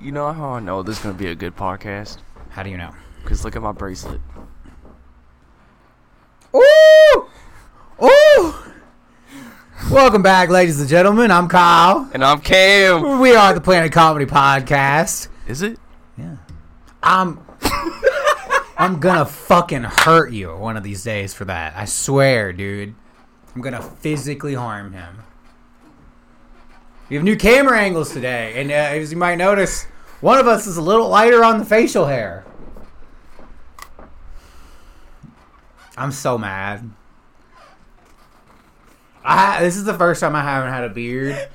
Dude. You know how I know this is gonna be a good podcast? How do you know? Cause look at my bracelet. Ooh! Ooh! Welcome back, ladies and gentlemen. I'm Kyle. And I'm Cam. We are the Planet Comedy Podcast. Is it? Yeah. I'm I'm gonna fucking hurt you one of these days for that. I swear, dude. I'm gonna physically harm him. We have new camera angles today, and uh, as you might notice, one of us is a little lighter on the facial hair. I'm so mad. I this is the first time I haven't had a beard.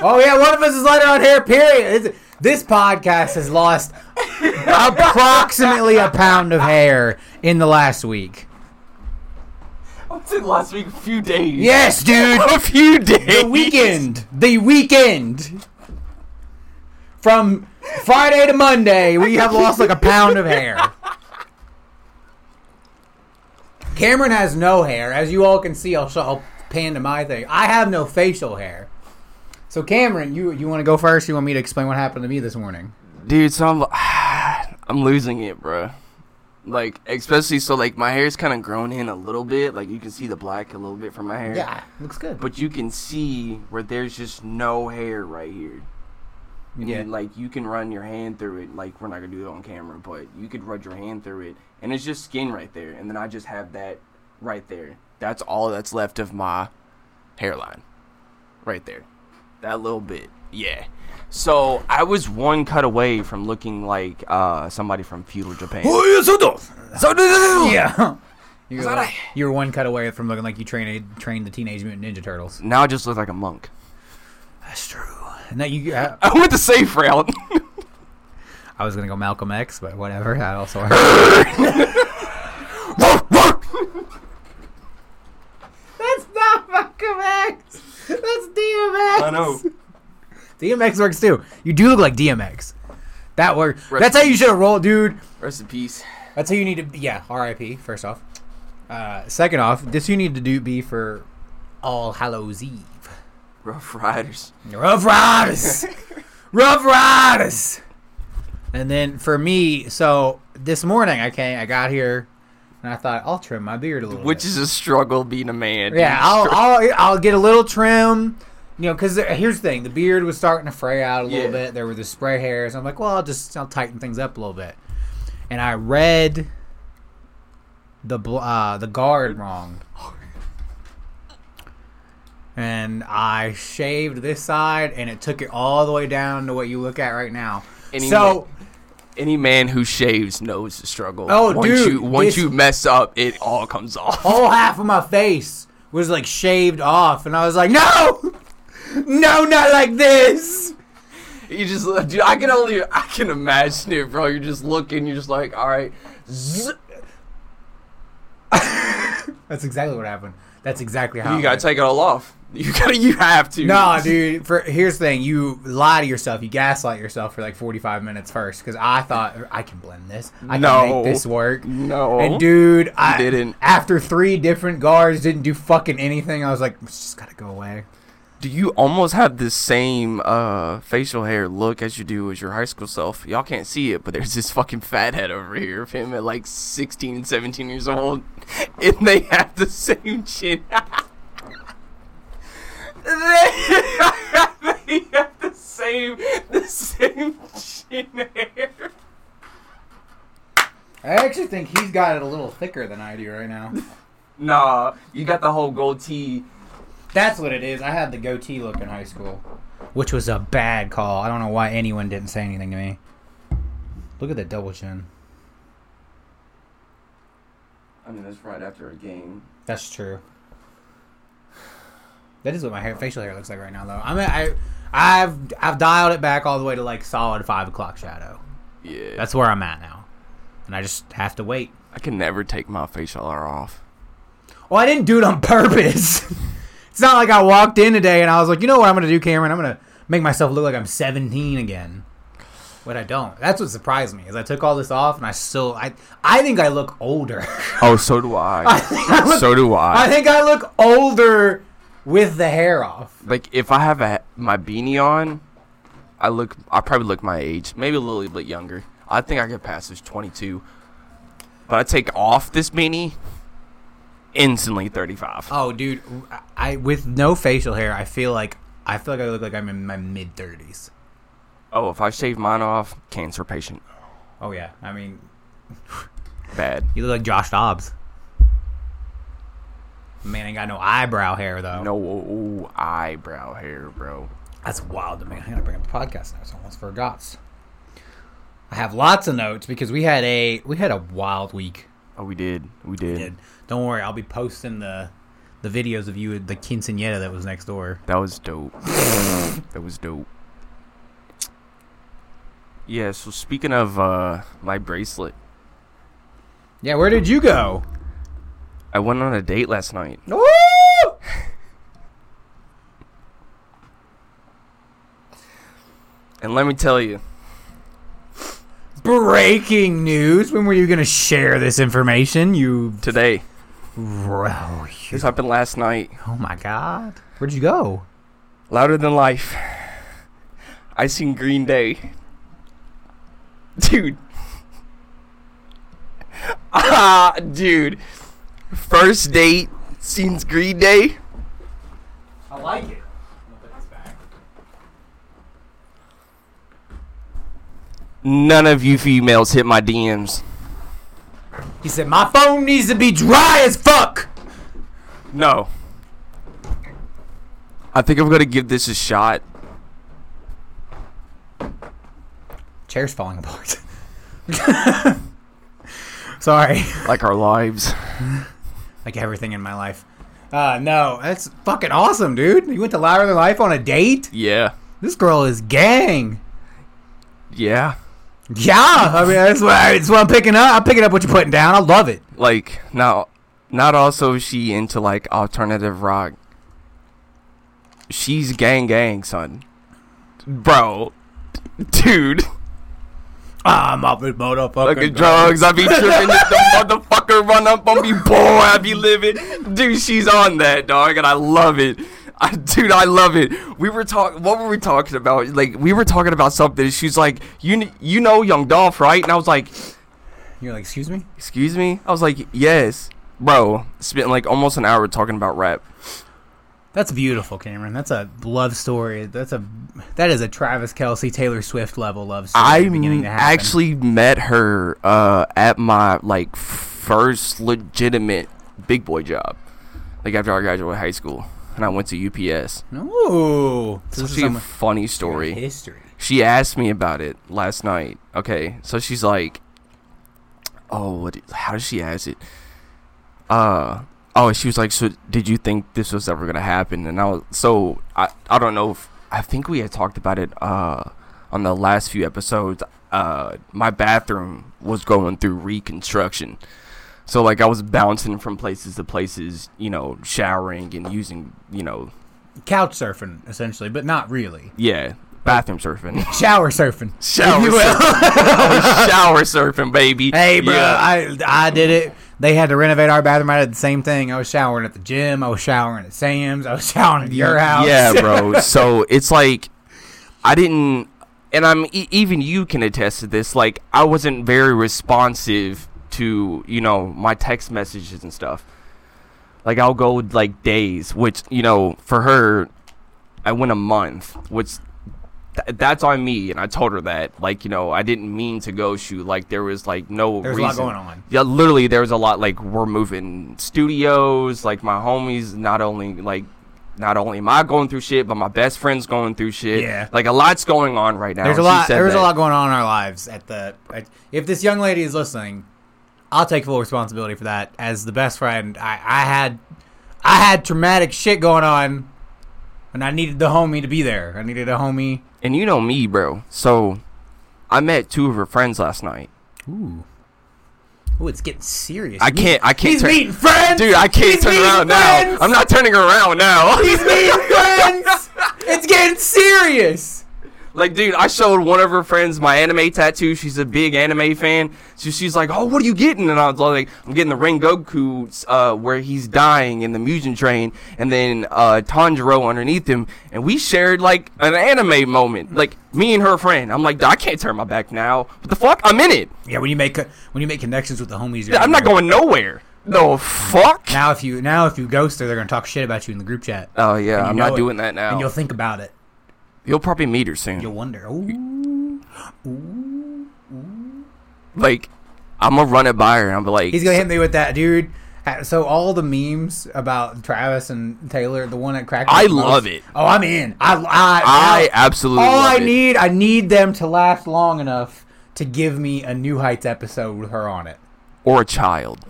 Oh yeah, one of us is lighter on hair. Period. It's- this podcast has lost approximately a pound of hair in the last week. I said last week a few days. Yes, dude. a few days. The weekend. The weekend. From Friday to Monday, we have lost like a pound of hair. Cameron has no hair, as you all can see. I'll show. I'll pan to my thing. I have no facial hair. So Cameron, you you want to go first? You want me to explain what happened to me this morning? Dude, so I'm I'm losing it, bro. Like especially so like my hair's kind of grown in a little bit. Like you can see the black a little bit from my hair. Yeah, looks good. But you can see where there's just no hair right here. And Yeah. like you can run your hand through it. Like we're not gonna do it on camera, but you could run your hand through it, and it's just skin right there. And then I just have that right there. That's all that's left of my hairline, right there. That little bit, yeah. So I was one cut away from looking like uh, somebody from feudal Japan. yeah. You're, that like- a- you're one cut away from looking like you trained trained the Teenage Mutant Ninja Turtles. Now I just look like a monk. That's true. And that you, uh, I went the safe route. I was gonna go Malcolm X, but whatever. That also works. That's not Malcolm X. That's DMX. I know. DMX works too. You do look like DMX. That works. That's how you should have rolled, dude. Rest in peace. That's how you need to. Yeah, R.I.P. First off. Uh, second off, this you need to do be for All Hallows Eve. Ruff Ryders. Ruff Ryders. Ruff Ryders. And then for me, so this morning I came, I got here, and I thought I'll trim my beard a little. Which bit. is a struggle being a man. yeah. I'll, I'll I'll get a little trim. You know, because here's the thing: the beard was starting to fray out a little Yeah. bit. There were the spray hairs. I'm like, well, I'll just I'll tighten things up a little bit. And I read the uh, the guard wrong. And I shaved this side, and it took it all the way down to what you look at right now. Any so Any man who shaves knows the struggle. Oh, once dude, You, once you mess up, it all comes off. whole half of my face was like shaved off, and I was like, no, no, not like this. You just, dude, I can only, I can imagine it, bro. You're just looking, you're just like, all right. That's exactly what happened. That's exactly how. You gotta take it all off. You gotta, you have to. No, dude. For here's the thing: you lie to yourself. You gaslight yourself for like 45 minutes first, because I thought I can blend this. I No. can make this work. No. And dude, I didn't. After three different guards didn't do fucking anything, I was like, it's just gotta go away. Do you almost have the same uh, facial hair look as you do as your high school self? Y'all can't see it, but there's this fucking fat head over here of him at like 16 and 17 years old, and they have the same chin. they, they have the same, the same chin hair. I actually think he's got it a little thicker than I do right now. Nah, you got the whole goatee. That's what it is. I had the goatee look in high school, which was a bad call. I don't know why anyone didn't say anything to me. Look at that double chin. I mean, that's right after a game. That's true. That is what my hair, facial hair looks like right now, though. I mean, I, I've I've dialed it back all the way to like solid five o'clock shadow. Yeah, That's where I'm at now, and I just have to wait. I can never take my facial hair off. Well, I didn't do it on purpose. it's not like I walked in today and I was like, you know what I'm gonna do, Cameron? I'm gonna make myself look like I'm 17 again. But I don't. That's what surprised me is I took all this off and I still I I think I look older. Oh, so do I. I I look, so do I. I think I look older with the hair off. like if I have a, my beanie on, I look. I probably look my age, maybe a little bit younger. I think I could pass as 22. But I take off this many, instantly 35. Oh, dude, I with no facial hair, I feel like I feel like I look like I'm in my mid thirties. Oh, if I shave mine off, cancer patient. Oh yeah, I mean, Bad. you look like Josh Dobbs. Man ain't got no eyebrow hair though. No eyebrow hair, bro. That's wild to me. I gotta bring up the podcast notes. I almost forgot. I have lots of notes because we had a we had a wild week. Oh, we did. We did. Did. Don't worry, I'll be posting the the videos of you at the quinceanera that was next door. That was dope. that was dope. Yeah, so speaking of uh my bracelet, Yeah, where did you go? I went on a date last night. Woo! And let me tell you, Breaking news! When were you gonna share this information? You today, Bro, this happened last night. oh my god, where'd you go? Louder than life. I seen Green Day. Dude. Ah, dude. First date, scenes Green Day. I like it. put this back. None of you females hit my DMs. He said my phone needs to be dry as fuck. No. I think I'm gonna give this a shot. Chair's falling apart. Sorry. Like our lives. like everything in my life. Uh, no, that's fucking awesome, dude. You went to Louder Than Life on a date? Yeah. This girl is gang. Yeah. Yeah, I mean that's what, that's what I'm picking up. I'm picking up what you're putting down. I love it. Like now not also is she into like alternative rock. She's gang gang, son. Bro. Dude. Ah, I'm up with motherfucking Look at drugs. I be tripping if the motherfucker run up on me, boy. I be living. Dude, she's on that, dog, and I love it. I, dude, I love it. We were talking. What were we talking about? Like, we were talking about something. She's like, "You, you know, Young Dolph, right?" And I was like, You're like, excuse me? "Excuse me." I was like, "Yes, bro." Spent like almost an hour talking about rap. That's beautiful, Cameron. That's a love story. That's a that is a Travis Kelce, Taylor Swift level love story. I beginning m- to actually met her uh, at my like first legitimate big boy job, like after I graduated high school, and I went to UPS. Ooh, this is a funny story. history. She asked me about it last night. Okay, so she's like, "Oh, what? do- How does she ask it?" Uh, oh, she was like, "So, did you think this was ever gonna happen?" And I was so I I don't know if I think we had talked about it uh on the last few episodes. Uh, my bathroom was going through reconstruction. So like I was bouncing from places to places, you know, showering and using, you know, Couch surfing, essentially, but not really. yeah, bathroom surfing. Shower surfing. Shower surfing. Shower surfing, baby. Hey, bro, Yeah. I I did it. They had to renovate our bathroom. I did the same thing. I was showering at the gym. I was showering at Sam's. I was showering at your house. Yeah, bro. so it's like I didn't, and I'm even you can attest to this. Like I wasn't very responsive to you know my text messages and stuff. Like I'll go like days, which you know for her, I went a month, which. th- That's on me, and I told her that. Like, you know, I didn't mean to go shoot. Like, there was like no There's a lot going on. Yeah, literally, there was a lot. Like, we're moving studios. Like, my homies, not only like, not only am I going through shit, but my best friend's going through shit. Yeah. like a lot's going on right now. There's a lot. There's a lot going on in our lives. At the, at, if this young lady is listening, I'll take full responsibility for that. As the best friend, I, I had, I had traumatic shit going on, and I needed the homie to be there. I needed a homie. And you know me, bro. So, I met two of her friends last night. Ooh, ooh, it's getting serious. I can't. I can't. He's turn- meeting friends, Dude, I can't He's turn around friends! now. I'm not turning around now. He's meeting friends. It's getting serious. Like, dude, I showed one of her friends my anime tattoo. She's a big anime fan. So she's like, "Oh, what are you getting?" And I was like, "I'm getting the Rengoku, uh, where he's dying in the Mugen Train, and then uh, Tanjiro underneath him." And we shared like an anime moment, like me and her friend. I'm like, "I can't turn my back now. What the fuck? I'm in it. Yeah, when you make when you make connections with the homies, you're I'm not going nowhere. No fuck. Now if you now if you ghost her, they're gonna talk shit about you in the group chat. Oh yeah, I'm not it. doing that now. And you'll think about it. You'll probably meet her soon. You'll wonder. Ooh. like, I'm gonna run it by her and I'll be like, He's gonna hit me with that, dude. Uh, So all the memes about Travis and Taylor, the one that cracked. I most- love it. Oh, I'm in. I I, I absolutely all I it. need, I need them to last long enough to give me a New Heights episode with her on it. or a child.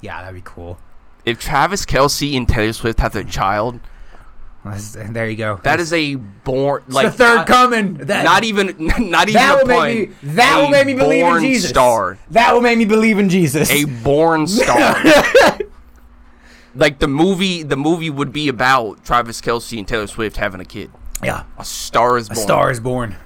Yeah, that'd be cool. If Travis Kelce and Taylor Swift have a child, There you go. that is a born It's like the third not, coming. That, not even not even that a will pun. make me. That will make me believe in born Jesus. Star, That will make me believe in Jesus. a born star. like the movie, the movie would be about Travis Kelce and Taylor Swift having a kid. yeah, A star is born. a star is born.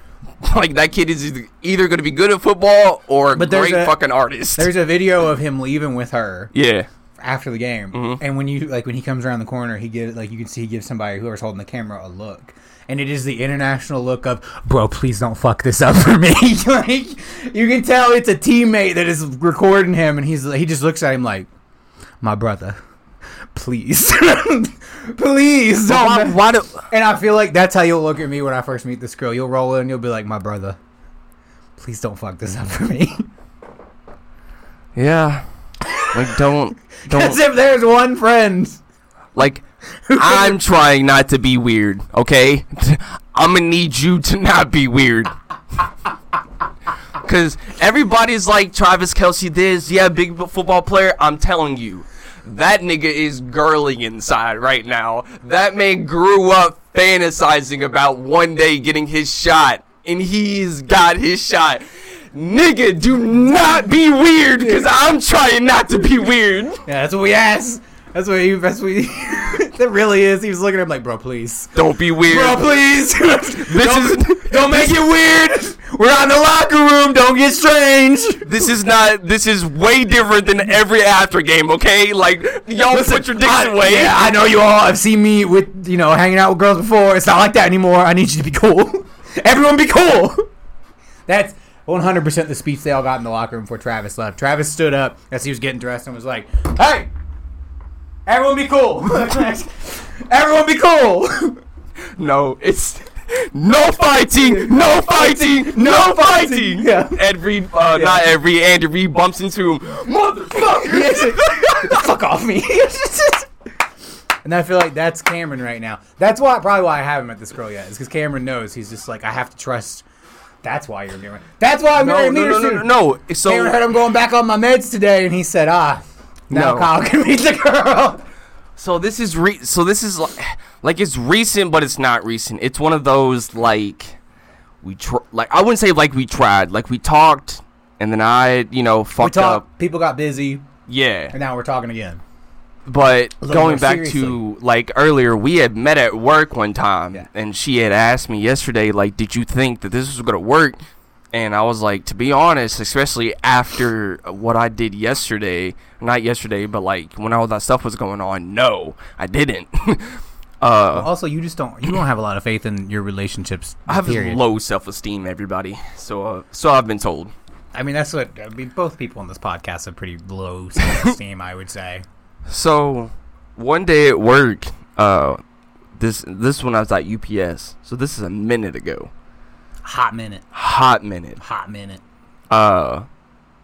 like that kid is either- either going to be good at football or a But great a- fucking artist. There's a video of him leaving with her yeah. After the game, Mm-hmm. and when you like when he comes around the corner, he gives like you can see he gives somebody whoever's holding the camera a look, and it is the international look of bro, please don't fuck this up for me. like you can tell it's a teammate that is recording him, and he's he just looks at him like, my brother, please, please don't. Why, why do, And I feel like that's how you'll look at me when I first meet this girl. You'll roll in, you'll be like, my brother, please don't fuck this up for me. yeah. Like don't As don't As if there's one friend. like I'm trying not to be weird, okay? I'm gonna need you to not be weird. Cause everybody's like Travis Kelce this, yeah, big football player. I'm telling you, that nigga is girling inside right now. That man grew up fantasizing about one day getting his shot, and he's got his shot. Nigga, do not be weird, cause I'm trying not to be weird. Yeah, that's what we asked. That's what he. That's what he. that really is. He was looking at him like, bro, please, Don't be weird. bro, please. This don't, is don't make it weird. We're in the locker room. Don't get strange. this is not this is way different than every after game, okay? Like y'all put your dicks I, away. Yeah, I know you all have seen me with you know hanging out with girls before. It's not like that anymore. I need you to be cool. Everyone, be cool. That's 100% the speech they all got in the locker room before Travis left. Travis stood up as he was getting dressed and was like, "Hey, everyone, be cool. everyone, be cool." No, it's no fighting, no fighting, no fighting. Yeah. Ed Reed, uh, not every, Andy Reid bumps into him. Motherfucker. Fuck off me. and I feel like that's Cameron right now. That's why probably why I haven't met this girl yet. Is because Cameron knows he's just like I have to trust. That's why you're doing. That's why I'm No, marrying no, no, no, no, no. So Cameron heard I'm going back on my meds today, and he said, "Ah, now No. Kyle can meet the girl." So this is re- so this is like, like it's recent, but it's not recent. It's one of those like we tr- like I wouldn't say like we tried, like we talked, and then I you know fucked up. People got busy, Yeah, and now we're talking again. But going back seriously. to like earlier, we had met at work one time, Yeah. and she had asked me yesterday, like, did you think that this was gonna work? And I was like, to be honest, especially after what I did yesterday, not yesterday, but like when all that stuff was going on, no, I didn't. uh, Also, you just don't. You don't have a lot of faith in your relationships. I have period. low self-esteem, everybody. So, uh, so I've been told. I mean, that's what. I mean, both people on this podcast have pretty low self-esteem. I would say. So, one day at work, uh, this this when I was at UPS. So this is a minute ago, Hot minute. hot minute. Hot minute. Uh,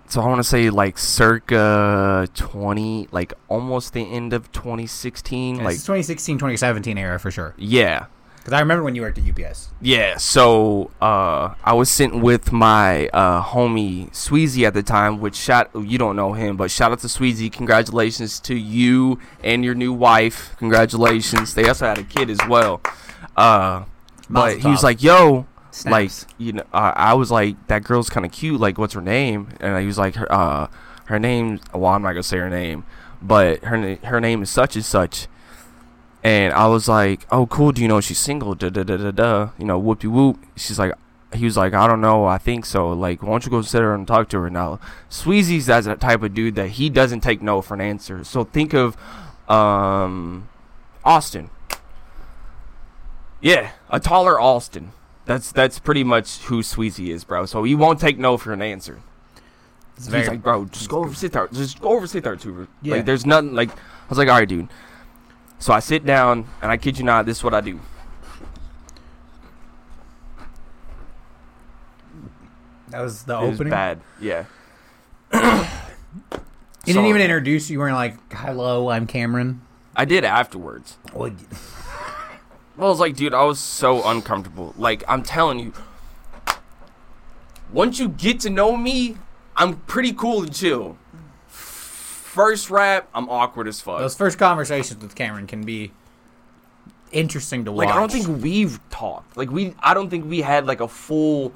so I want to say like circa twenty, like almost the end of 2016. Like like, 2016, 2017 era for sure. yeah, Because I remember when you worked at UPS. yeah. So, uh, I was sitting with my uh homie Sweezy at the time. Which shout you don't know him, but shout out to Sweezy. Congratulations to you and your new wife. Congratulations. They also had a kid as well. Uh, but he was like, "Yo." Like you know, uh, I was like, that girl's kind of cute. Like, what's her name? And he was like, her, uh, her name. Well, I'm not gonna say her name, but her her name is such and such. And I was like, "Oh, cool. Do you know she's single?" Da da da da da. You know, whoopie whoop. She's like, he was like, "I don't know. I think so. Like, why don't you go sit her and talk to her now?" Sweezy's that type of dude that he doesn't take no for an answer. So think of, um, Austin. Yeah, a taller Austin. That's that's pretty much who Sweezy is, bro. So he won't take no for an answer. It's He's very like, bro, just go over, sit there, just go over, sit there, too. Yeah. Like, there's nothing. Like, I was like, all right, dude. So I sit down, and I kid you not, this is what I do. that was the It was bad. Yeah. You didn't even introduce. You weren't like, "Hello, I'm Cameron." I did afterwards. Well, I was like, dude, I was so uncomfortable. Like, I'm telling you, once you get to know me, I'm pretty cool and chill. First rap, I'm awkward as fuck. those first conversations with Cameron can be interesting to watch. like, I don't think we've talked. Like, we, I don't think we had like a full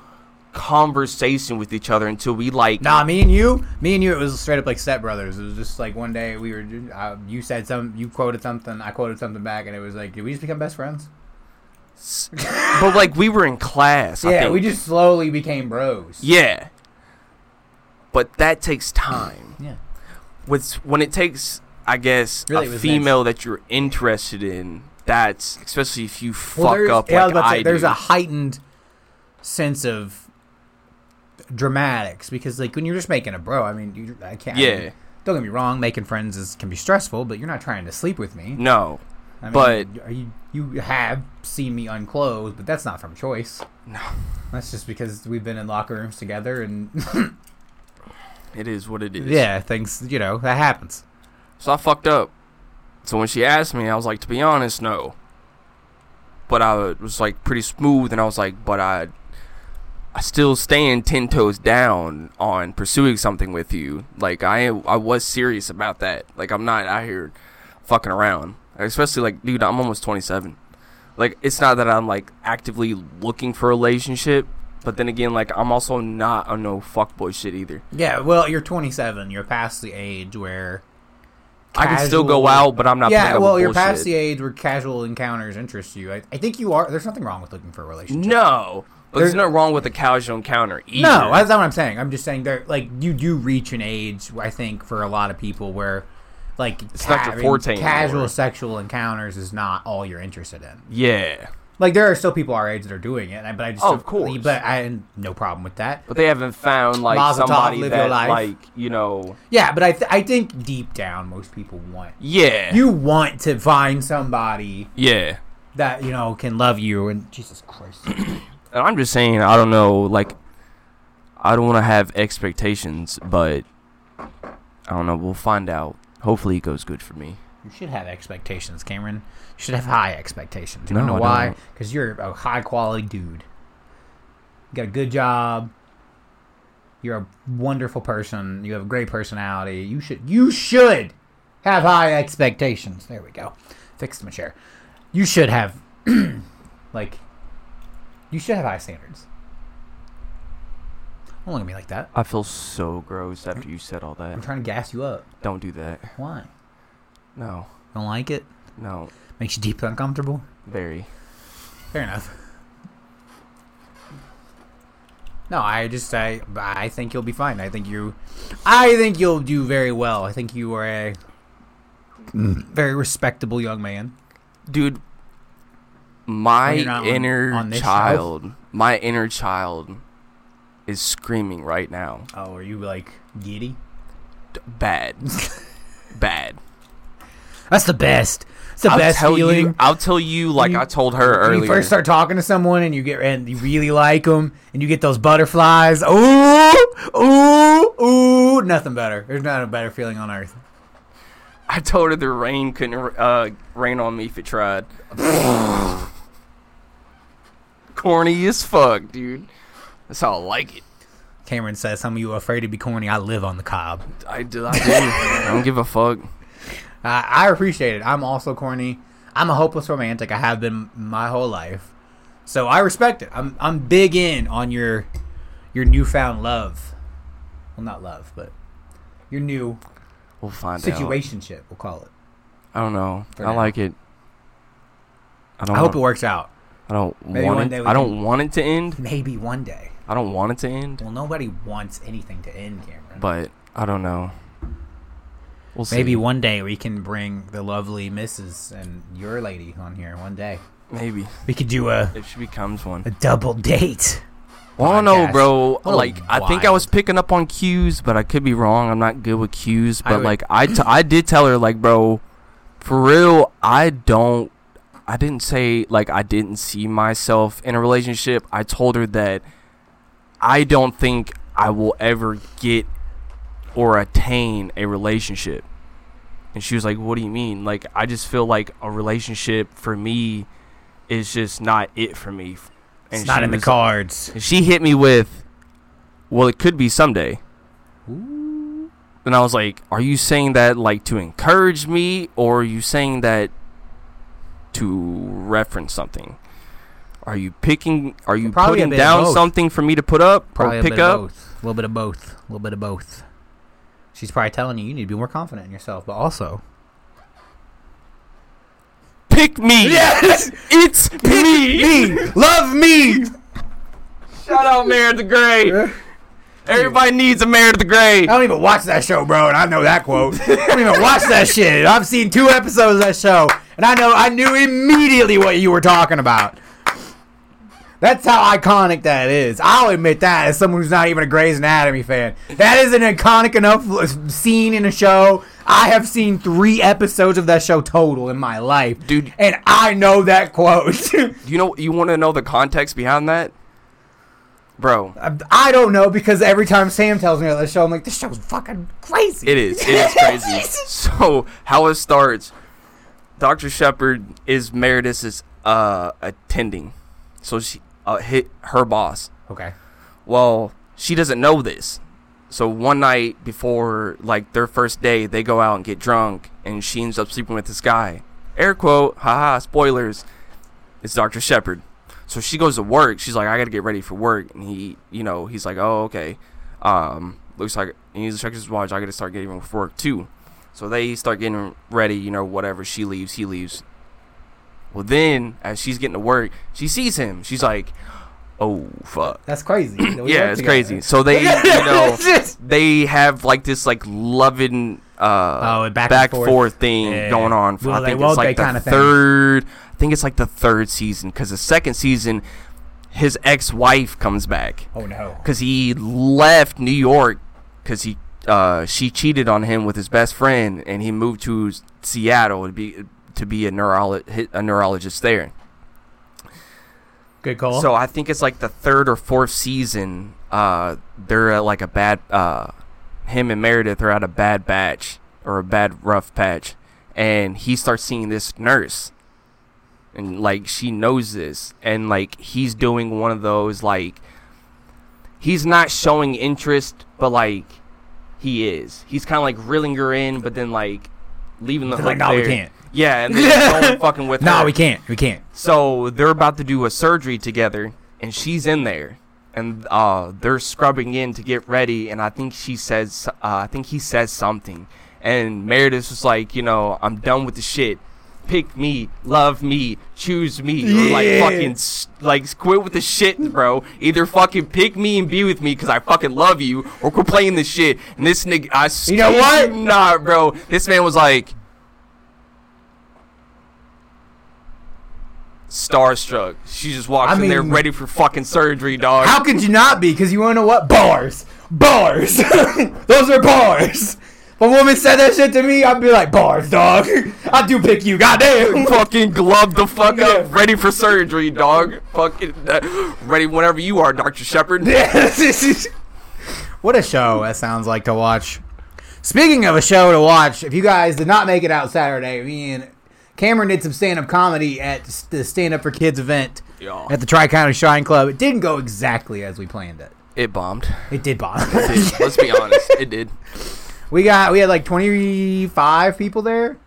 conversation with each other until we like. Nah, me and you, me and you, it was straight up like step brothers. It was just like one day we were, uh, you said some, you quoted something, I quoted something back, and it was like, did we just become best friends? but like, we were in class. I yeah, we just slowly became bros. Yeah. But that takes time. Yeah. With when it takes I guess Really, a female that you're interested in. That's especially if you fuck there's, up yeah, like I, say, there's a heightened sense of dramatics because like when you're just making a bro, I mean, you, I can't. I Yeah. mean, don't get me wrong, making friends is can be stressful, but you're not trying to sleep with me. no, I mean, but- are you you have seen me unclothed, but that's not from choice. No. that's just because we've been in locker rooms together, and it is what it is. yeah, things you know that happens. So I fucked up. So when she asked me, I was like, to be honest, no. But I was like pretty smooth, and I was like, but I, I still stand ten toes down on pursuing something with you. Like I, I was serious about that. Like I'm not out here fucking around. Especially like, dude, I'm almost 27. Like it's not that I'm like actively looking for a relationship, but then again, like I'm also not on no fuckboy shit either. Yeah, well, you're 27. You're past the age where I can still go out, but I'm not. yeah, well, you're past the age where casual encounters interest you. I, I think you are. There's nothing wrong with looking for a relationship. No, but there's, There's- no wrong with a casual encounter either. No, that's not what I'm saying. I'm just saying there, like, you do reach an age. I think for a lot of people where, like, It's not your I mean, forte Casual anymore. sexual encounters is not all you're interested in. yeah, Like, there are still people our age that are doing it, but I just Oh, of course. But I no problem with that. but they haven't found like Mazel somebody live your that life. like you know. Yeah, but I th- I think deep down most people want Yeah, you want to find somebody yeah. that you know can love you and Jesus Christ. And I'm just saying, I don't know, like, I don't want to have expectations, but I don't know. We'll find out. Hopefully, it goes good for me. You should have expectations, Cameron. You should have high expectations. You No, know I why? Because you're a high quality dude. You got a good job. You're a wonderful person. You have a great personality. You should you should have high expectations. There we go. Fixed my chair. You should have like you should have high standards. Don't look at me like that. I feel so gross after you said all that. I'm trying to gas you up. Don't do that. Why? No, Don't like it? no, Makes you deeply uncomfortable? very. Fair enough. No, I just I I think you'll be fine. I think you I think you'll do very well. I think you are a mm. very respectable young man. dude my When on- inner on this show? child my inner child is screaming right now Oh, are you like giddy? D- bad bad That's the best. It's the I'll best tell feeling. you i'll tell you like you- i told her when earlier you first start talking to someone and you get and you really like them and you get those butterflies. Ooh, ooh, ooh! Nothing better. There's not a better feeling on earth. i told her the rain couldn't uh, rain on me if it tried corny as fuck dude that's how i like it Cameron says, "Some of you are afraid to be corny. I live on the cob." i do i do i don't give a fuck Uh, I appreciate it. I'm also corny. I'm a hopeless romantic. I have been my whole life, so I respect it. I'm I'm big in on your your newfound love. Well, not love, but your new we'll find out situationship. We'll call it. i don't know i now. like it I don't. I hope it works out. I don't Maybe want it. I don't can- want it to end. Maybe one day. I don't want it to end. Well, nobody wants anything to end, Cameron. But I don't know. We'll see. Maybe one day we can bring the lovely Mrs. and your lady on here. One day Maybe we could do a, if she becomes one. a double date. Well, I don't know, bro. What a Like, I think I was picking up on cues, but I could be wrong. I'm not good with cues. I But would- like, I, t- I did tell her, like, bro, for real, I don't. I didn't say like I didn't see myself in a relationship. I told her that I don't think I will ever get or attain a relationship. And she was like, "What do you mean?" Like, I just feel like a relationship for me is just not it for me. It's And not she in the cards. and she hit me with, "Well, it could be someday." And I was like, "Are you saying that like to encourage me, or are you saying that to reference something? Are you picking? Are you Probably putting down something for me to put up Probably or a pick bit up? of both. A little bit of both. A little bit of both. She's probably telling you you need to be more confident in yourself, but also Pick me! Yes! it's Pick me! me. love me. Shout out Meredith Grey. Everybody needs a Meredith Grey. I don't even watch that show, bro, and I know that quote. I don't even watch that shit. I've seen two episodes of that show, and I know I knew immediately what you were talking about. That's how iconic that is. I'll admit that as someone who's not even a Grey's Anatomy fan. That is an iconic enough scene in a show. I have seen three episodes of that show total in my life, Dude. and I know that quote. You know, you want to know the context behind that, bro? I don't know because every time Sam tells me about the show, I'm like, this show's fucking crazy. It is. It is crazy. so how it starts? Doctor Shepherd is Meredith's uh, attending, so she uh, hit her boss. Okay. Well, she doesn't know this. So one night before like their first day, they go out and get drunk, and she ends up sleeping with this guy. Air quote, haha, spoilers. It's Dr. Shepherd. So she goes to work. She's like, I gotta get ready for work, and he, you know, he's like, oh okay. Um, looks like he needs to check his watch. I gotta start getting ready for work too. So they start getting ready, you know, whatever. She leaves, he leaves. Well, then as she's getting to work, she sees him. She's like, oh fuck. That's crazy. We Yeah, work it's together. crazy. So they, you know, they have like this like loving uh Oh, back and forth. forth thing Yeah. going on. For, Will I think won't it's like the kinda thing. third. I think it's like the third season because the second season, his ex-wife comes back Oh no. because he left New York because he uh she cheated on him with his best friend and he moved to Seattle to be to be a neurolo- a neurologist there. Good call. So I think it's like the third or fourth season. Uh, they're at like a bad. Uh, him and Meredith are at a bad batch or a bad rough patch, and he starts seeing this nurse, and like she knows this, and like he's doing one of those like. He's not showing interest, but like he is. He's kind of like reeling her in, but then like leaving the like, "No, we can't. Yeah, and then going fucking with no, her. we can't. We can't. So they're about to do a surgery together, and she's in there, and uh, they're scrubbing in to get ready. And I think she says, uh, I think he says something, and Meredith was like, you know, I'm done with the shit. Pick me, love me, choose me, or like fucking like quit with the shit, bro. Either fucking pick me and be with me because I fucking love you, or quit playing this shit. And this nigga, I You know what? you Not, bro. This man was like. Starstruck. She just walks I in there ready for fucking surgery, dog. How could you not be? Because you want to know what? Bars. Bars. Those are bars. If a woman said that shit to me, I'd be like, bars, dog. I do pick you, goddamn. fucking glove the fuck Yeah. up, ready for surgery, dog. Fucking uh, ready whenever you are, Doctor Shepherd. what a show that sounds like to watch. Speaking of a show to watch, if you guys did not make it out Saturday, me and Cameron did some stand up comedy at the Stand Up for Kids event Yeah. at the Tri County Shrine Club. It didn't go exactly as we planned it. It bombed. It did bomb. It did. Let's be honest, it did. we got we had like twenty five people there,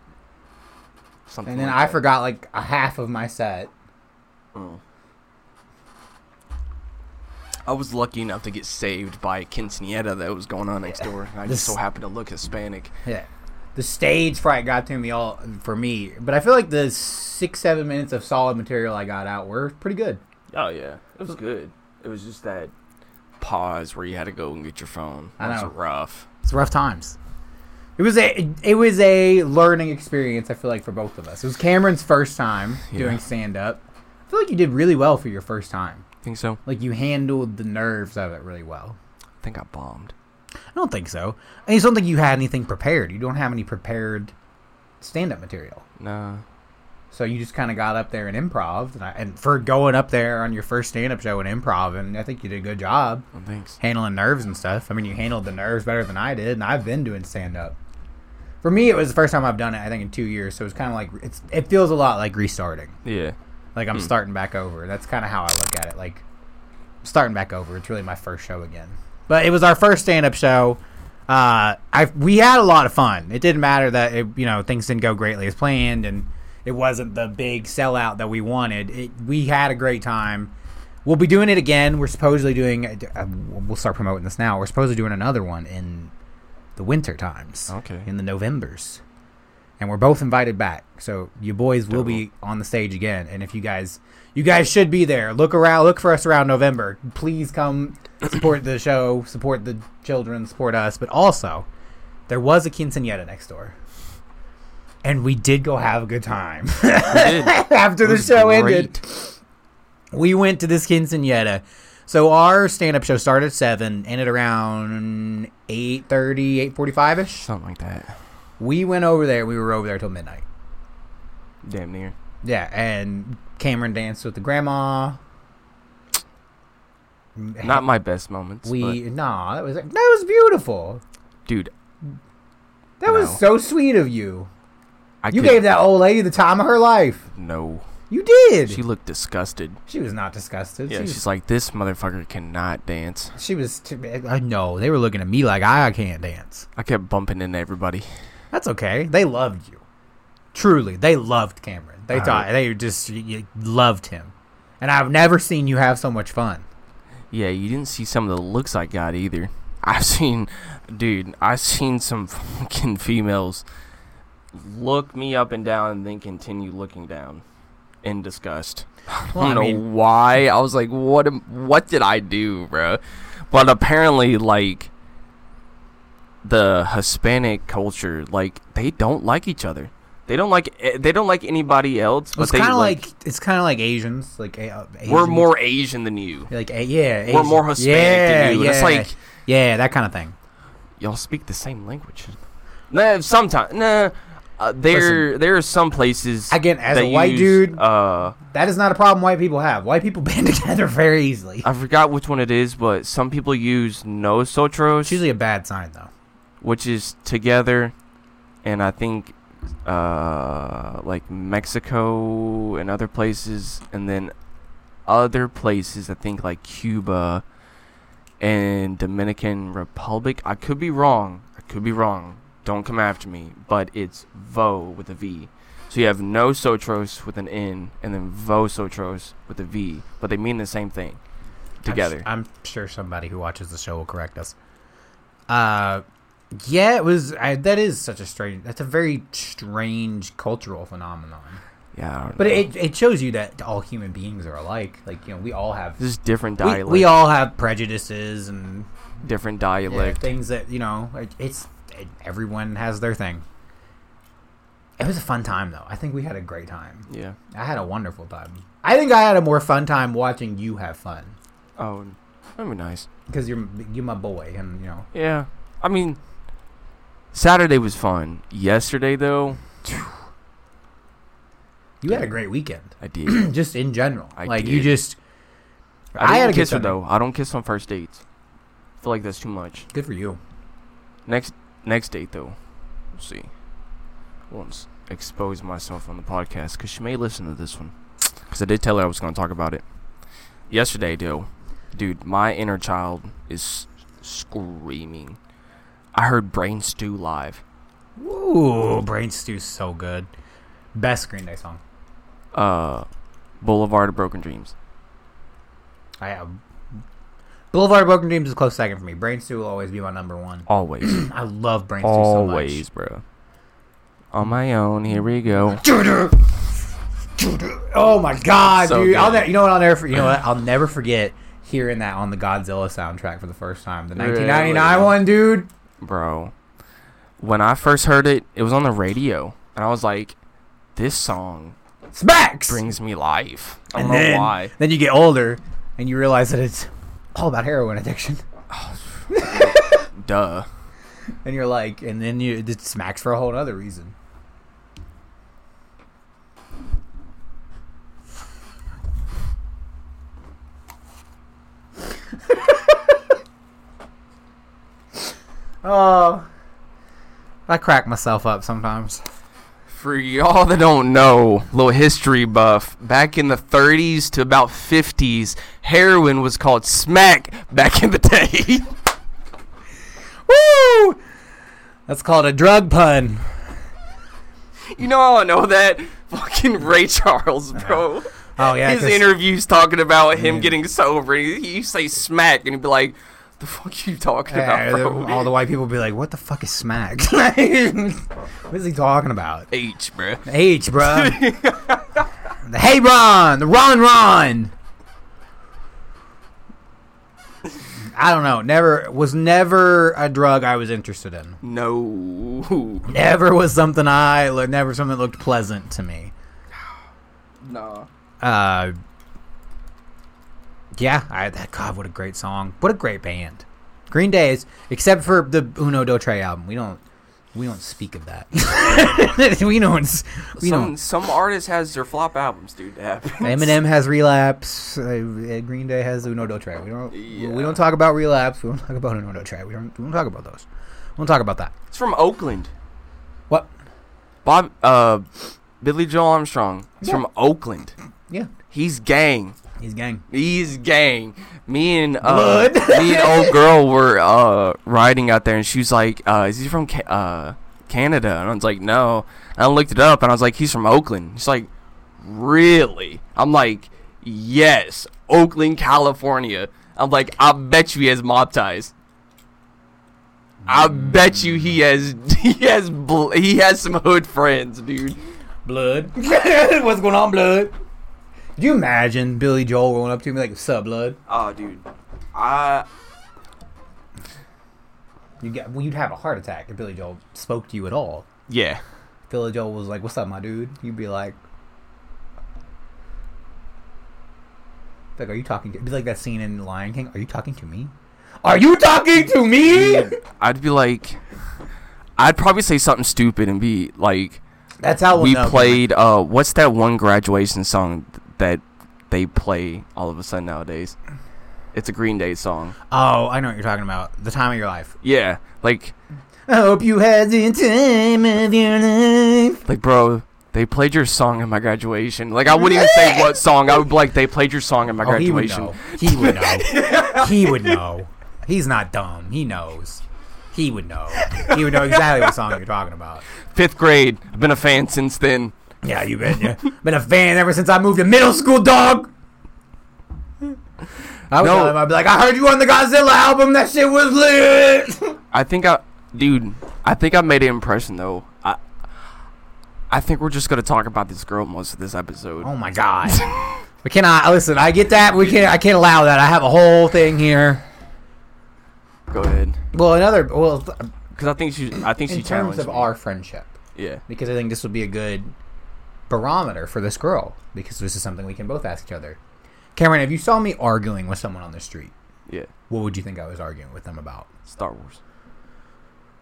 Something and then like I that. forgot like a half of my set. Oh. I was lucky enough to get saved by a quinceanera that was going on next door. I just This- so happened to look Hispanic. Yeah. The stage fright got to me all for me. But I feel like the six seven minutes of solid material I got out were pretty good. Oh yeah, it was good. It was just that pause where you had to go and get your phone. I That know. rough. It's rough times. It was a it was a learning experience. I feel like for both of us. It was Cameron's first time Yeah. doing stand up. I feel like you did really well for your first time. Think so? Like you handled the nerves of it really well. I think I bombed. I don't think so. I just don't think you had anything prepared. You don't have any prepared stand up material. No. So you just kind of got up there and improv, and, I, and for going up there on your first stand-up show and improv, and I think you did a good job Well, thanks. handling nerves and stuff. I mean, you handled the nerves better than I did, and I've been doing stand-up. For me, it was the first time I've done it. I think in two years, so it's kind of like it's. It feels a lot like restarting. Yeah. Like I'm Hmm. starting back over. That's kind of how I look at it. Like starting back over. It's really my first show again. But it was our first stand-up show. Uh, I we had a lot of fun. It didn't matter that it, you know things didn't go greatly as planned, and it wasn't the big sellout that we wanted. It, we had a great time. We'll be doing it again. We're supposedly doing. Uh, we'll start promoting this now. We're supposedly doing another one in the winter times. Okay. In the Novembers, and we're both invited back. So you boys will be on the stage again. And if you guys, you guys should be there. Look around. Look for us around November. Please come support the show, support the children, support us. But also, there was a quinceanera next door. And we did go have a good time after the show great. ended we went to this quinceanera. So our stand-up show started at seven, ended around 8.30, 8.45ish. Something like that. We went over there. We were over there till midnight. Damn near. Yeah, and Cameron danced with the grandma. Not my best moments. we nah, that was that was beautiful. dude. That was so sweet of you. I You could- gave that old lady the time of her life. no. You did. She looked disgusted. She was not disgusted. Yeah, she was, she's like, this motherfucker cannot dance. she was. T- uh, I know they were looking at me like I can't dance. I kept bumping into everybody. That's okay. They loved you. Truly, they loved Cameron. They I thought they just you loved him. And I've never seen you have so much fun. Yeah, you didn't see some of the looks I got either. I've seen, dude, I've seen some fucking females look me up and down and then continue looking down in disgust. Well, I I don't know mean- why. I was like, what? Am, what did I do, bro? But apparently, like the Hispanic culture, like they don't like each other. They don't like. eh, They don't like anybody else. But It's kind of like. like, it's kind of like Asians, like uh, we're more Asian than you. like uh, yeah, Asian. We're more Hispanic yeah, than you. Yeah, It's like yeah, that kind of thing. y'all speak the same language. Nah, sometimes nah. Uh, there, there are some places. Again, as a white use, dude- uh, That is not a problem white people have. White people band together very easily. I forgot which one it is, but some people use nosotros, It's usually a bad sign though. which is together, and I think, uh, like Mexico and other places, and then other places. I think like Cuba and Dominican Republic. I could be wrong. I could be wrong. Don't come after me. But it's vo with a V. So you have no sotros with an N, and then vosotros with a V, but they mean the same thing together. I'm, s- I'm sure somebody who watches the show will correct us. Uh, yeah, it was. I, that is such a strange. That's a very strange cultural phenomenon. yeah, But know. it it shows you that all human beings are alike. Like you know, we all have is different we, dialect. we all have prejudices and different yeah, dialect. things that you know. it- It's it, everyone has their thing. It was a fun time though. I think we had a great time. Yeah. I had a wonderful time. I think I had a more fun time watching you have fun Oh, that'd be nice. because you're you're my boy, and you know. Yeah. I mean, Saturday was fun. Yesterday though, You had a great weekend, I did. just in general. I like you just. I, didn't had a good kiss her though. I don't kiss on first dates. I feel like that's too much. Good for you. Next next date though, we'll see. I won't expose myself on the podcast because she may listen to this one. Because I did tell her I was going to talk about it yesterday, though. Dude, my inner child is screaming. I heard Brain Stew live. Ooh, Brain Stew's so good. Best Green Day song. Uh, Boulevard of Broken Dreams. I have. Boulevard of Broken Dreams is a close second for me. Brain Stew will always be my number one. Always, I love Brain Stew so much. always, bro. on my own. Here we go. Oh my god, So dude! I'll good. ne- you know what? I'll never. You know what? I'll never forget hearing that on the Godzilla soundtrack for the first time. The 1999 Really? one, dude. Bro, when I first heard it, it was on the radio, and I was like, "This song Smacks. brings me life." I and don't know then, why. then you get older and you realize that it's all about heroin addiction. Oh, duh. And you're like, and then you it smacks for a whole other reason. Oh, I crack myself up sometimes. For y'all that don't know, little history buff, back in the 30s to about 50s, heroin was called smack back in the day. Woo! That's called a drug pun. you know how I know that? Fucking Ray Charles, bro. Oh yeah, His interviews talking about him Yeah. getting sober. He, he say smack, and he'd be like, "The fuck you talking about, bro?" all the white people be like, "What the fuck is smack? what is he talking about?" H, bro. H, bro. the Hey Ron, the Ron Ron. I don't know. Never was never a drug I was interested in. No. Never was something I never something that looked pleasant to me. Nah. Uh, yeah, I that God, what a great song! What a great band. Green Days, except for the Uno Do Tre album, we don't we don't speak of that. we don't. s- We some don't. some artists has their flop albums, dude. Eminem has relapse. Uh, Green Day has Uno Do Tre. We don't. Yeah. We don't talk about relapse. We don't talk about Uno Do Tre. We don't. We don't talk about those. We don't talk about that. It's from Oakland. What? Bob, uh, Billy Joel Armstrong. It's Yeah. from Oakland. Yeah, He's gang. He's gang. He's gang. Me and uh, me and old girl were uh riding out there, and she was like, uh, "Is he from Ca- uh Canada?" And I was like, "No." And I looked it up, and I was like, "He's from Oakland." She's like, "Really?" I'm like, "Yes, Oakland, California." I'm like, "I bet you he has mob ties." I bet you he has he has bl- he has some hood friends, dude. Blood. What's going on, blood? Could you imagine Billy Joel rolling up to me like, "What's up, blood?" Oh, dude. I You get. Well, you'd have a heart attack if Billy Joel spoke to you at all. yeah. If Billy Joel was like, "What's up, my dude?" You'd be like, "Like, are you talking to?" It'd be like that scene in Lion King. Are you talking to me? Are you talking to me? I'd be like, I'd probably say something stupid and be like, That's how we'll we know. played. Uh, what's that one graduation song th- that they play all of a sudden nowadays? It's a Green Day song. Oh, I know what you're talking about. The time of your life. Yeah, like, I hope you had the time of your life. like, bro, they played your song at my graduation. Like, I wouldn't even say what song. I would be like, they played your song at my Oh, he would graduation. know. He would know. he would know. He's not dumb. He knows. He would know. He would know exactly what song you're talking about. Fifth grade. I've been a fan since then. Yeah, you been yeah. been a fan ever since I moved to middle school, dog. I would No. tell him, I'd be like, I heard you on the Godzilla album. That shit was lit. I think I, dude. I think I made an impression though. I, I think we're just gonna talk about this girl most of this episode. oh my god. We cannot uh, listen. I get that. We can't. I can't allow that. I have a whole thing here. Go ahead. Well, another. Well, Because I think she, I think she in terms challenged of our friendship, yeah. because I think this would be a good barometer for this girl because this is something we can both ask each other. Cameron, if you saw me arguing with someone on the street, Yeah. what would you think I was arguing with them about? Star Wars.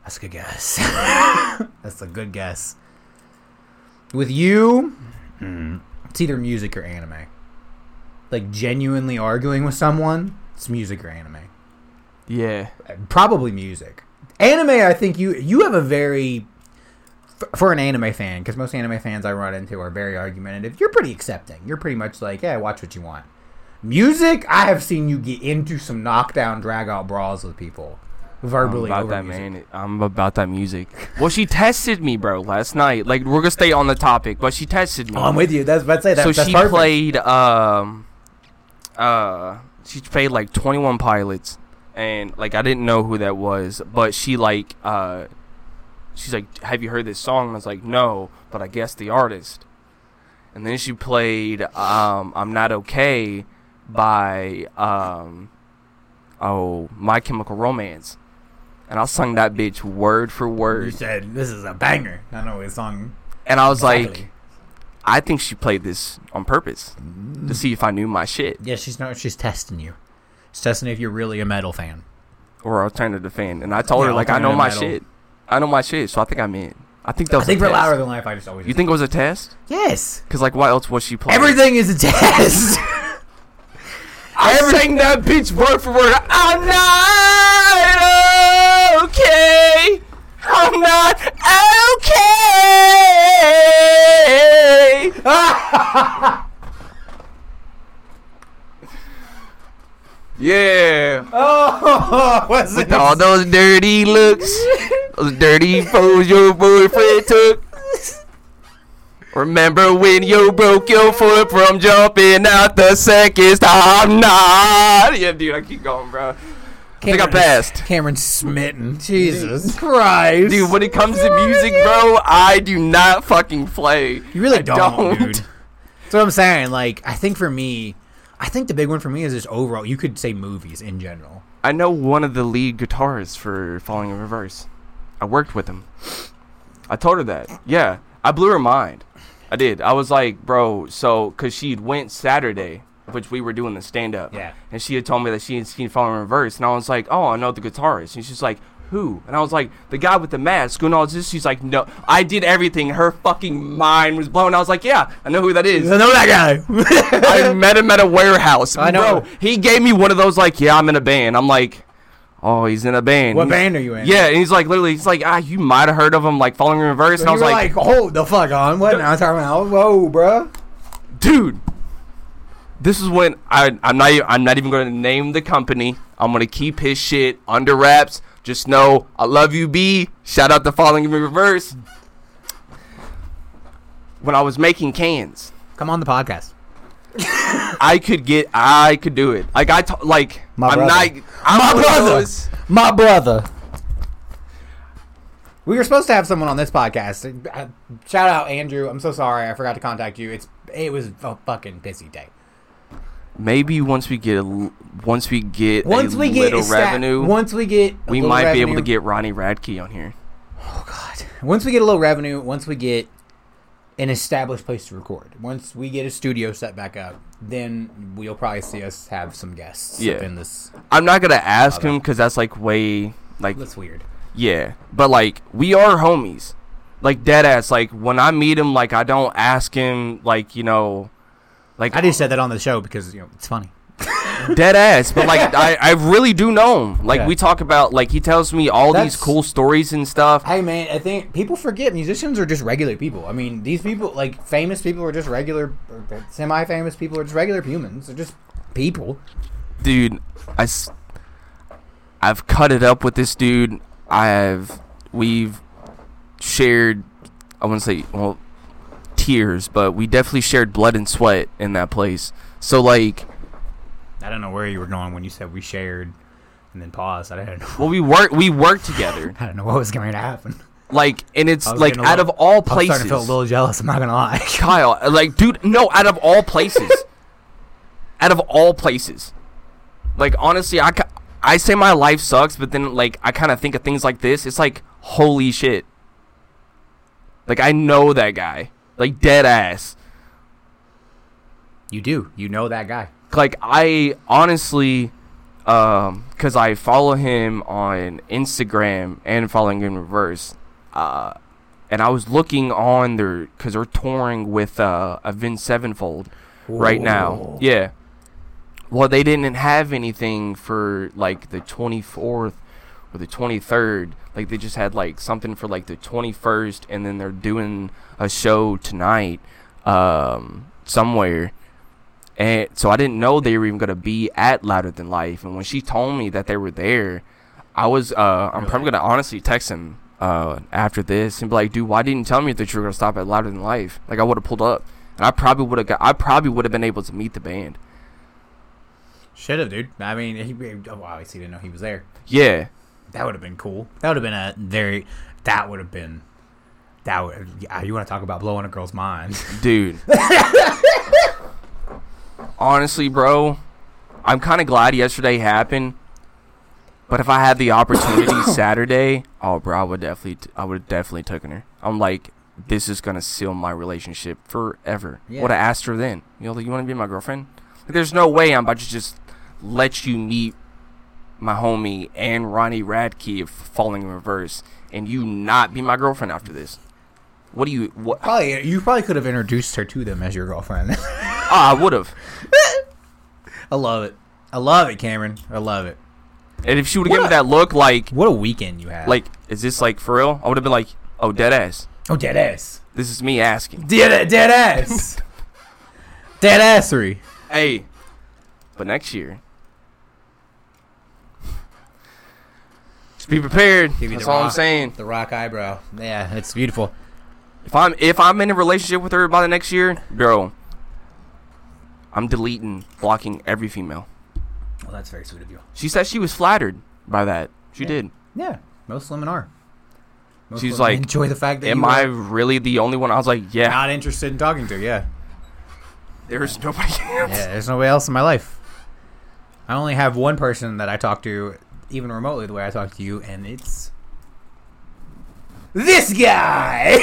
That's a good guess. That's a good guess. With you, it's either music or anime. Like genuinely arguing with someone, it's music or anime. Yeah. Uh, probably music. Anime, I think you you have a very for an anime fan, because most anime fans I run into are very argumentative. You're pretty accepting. You're pretty much like, yeah, watch what you want. Music, I have seen you get into some knockdown, drag out brawls with people, I'm verbally about over that music. man. I'm about that music. Well, she tested me, bro, last night. Like we're gonna stay on the topic, but she tested me. Oh, I'm with you. That's let's say that, so that's she perfect. played. Um. Uh. She played like 21 Pilots, and like I didn't know who that was, but she like uh. She's like, "Have you heard this song?" And I was like, "No," but I guess the artist. And then she played um, "I'm Not Okay" by um, oh My Chemical Romance, and I sung that bitch word for word. You said this is a banger. I know his song. And I was like, I think she played this on purpose to see if I knew my shit yeah, she's not. She's testing you. She's testing if you're really a metal fan. or alternative fan. And I told her like, I know my alternative shit. I know my shit, so I think I'm in. I think that was I think a for test. louder than life, I just always. You think it was a test? Yes. Cause like, why else was she playing? Everything is a test. I sang that bitch word for word. I'm not okay. I'm not okay. yeah. oh, what's With all those dirty looks, those dirty photos your boyfriend took. Remember when you broke your foot from jumping out the second time? Nah. Yeah, dude, I keep going, bro. think I passed. Cameron smitten. Jesus Christ, Dude, when it comes to music, bro, I do not fucking play. you really I don't, dude. That's what I'm saying. Like, I think for me, I think the big one for me is just overall. You could say movies in general. I know one of the lead guitarists for Falling in Reverse. I worked with him. I told her that. Yeah, I blew her mind. I did. I was like, bro, so because she went Saturday, which we were doing the stand up. Yeah. And she had told me that she had seen Falling in Reverse, and I was like, oh, I know the guitarist. And she's like, who? And I was like, the guy with the mask and all this. She's like, no, I did everything. Her fucking mind was blown. I was like, yeah, I know who that is. I know that guy. I met him at a warehouse. I know. Bro, he gave me one of those like, yeah, I'm in a band. I'm like, oh, he's in a band. what He's- band are you in? Yeah, and he's like, literally, he's like, ah, you might have heard of him, like Falling in Reverse. So and I was like, like, hold the fuck on. What? Now I'm talking about. Whoa, bro. dude, this is when I, I'm not, I'm not even going to name the company. I'm going to keep his shit under wraps. Just know, I love you, B. Shout out to Falling in Reverse. When I was making cans, Come on the podcast. I could get, I could do it. Like I, t- like My I'm brother. not, I'm My one of brother. those- My brother. We were supposed to have someone on this podcast. Uh, Shout out Andrew. I'm so sorry. I forgot to contact you. It's it was a fucking busy day. Maybe once we get a, once we get Once a we get little esta- revenue, once we get a we might be able to get Ronnie Radke on here. Oh god. Once we get a little revenue, once we get an established place to record, once we get a studio set back up, then we'll probably see us have some guests Yeah. up in this. I'm not gonna ask him because that's like way like That's weird. yeah, but like we are homies, like dead ass. Like when I meet him, like I don't ask him like you know, like I just uh, said that on the show because you know it's funny. dead ass. But like I, I really do know him. Like Yeah. we talk about like he tells me all That's- these cool stories and stuff. Hey man, I think people forget musicians are just regular people. I mean, these people, like famous people, are just regular, uh, semi-famous people are just regular humans. They're just people. dude, I, s- I've cut it up with this dude. I've, we've shared, I wouldn't say, well, tears, but we definitely shared blood and sweat in that place. So like, I don't know where you were going when you said we shared, and then paused. I don't know. well, we worked we work together. I don't know what was going to happen. Like, and it's like out of little- all I'm starting places, to feel a little jealous. I'm not gonna lie. Kyle, like, dude, no, out of all places, out of all places, like, honestly, I, I say my life sucks, but then, like, I kind of think of things like this. It's like, holy shit. Like, I know that guy, like, dead ass. You do. You know that guy. Like, I honestly, um, because I follow him on Instagram and following in reverse, uh, and I was looking on their, because they're touring with uh, Avenged Sevenfold right now. Yeah. Well, they didn't have anything for like the 24th or the 23rd. Like they just had like something for like the 21st, and then they're doing a show tonight um, somewhere. And so I didn't know they were even gonna be at Louder Than Life. And when she told me that they were there, I was uh, I'm probably gonna honestly text him uh, after this and be like, dude, why didn't you tell me that you were gonna stop at Louder Than Life? Like I would have pulled up, and I probably would have got, I probably would have been able to meet the band. Should have, dude. I mean, he, obviously didn't know he was there. Yeah, That would have been cool. That would have been a very. That would have been. That would. Yeah, you want to talk about blowing a girl's mind? dude. Honestly, bro, I'm kind of glad yesterday happened. But if I had the opportunity Saturday, oh, bro, I would definitely, t- I would have definitely taken her. I'm like, this is gonna seal my relationship forever. Yeah. Would have asked her then. You know, like, you want to be my girlfriend? Like, there's no way I'm about to just let you meet my homie and Ronnie Radke of Falling in Reverse, and you not be my girlfriend after this. What do you? What? Probably you probably could have introduced her to them as your girlfriend. Ah, I would have. I love it. I love it, Cameron. I love it. And if she would have given me that look, like, What a weekend you had. like, is this like for real? I would have been like, oh, dead ass. oh, dead ass. This is me asking. Dead dead ass. dead assery. Hey, but next year, be prepared. That's all I'm saying. The rock eyebrow. Yeah, it's beautiful. If I'm if I'm in a relationship with her by the next year, bro, I'm deleting, blocking every female. Well, that's very sweet of you. She said she was flattered by that. She Yeah. did. Yeah, most women are. Most She's women like, enjoy the fact that Am I really the only one? I was like, yeah. not interested in talking to. Yeah, There's nobody else. yeah. There's nobody else in my life. I only have one person that I talk to, even remotely, the way I talk to you, and it's this guy.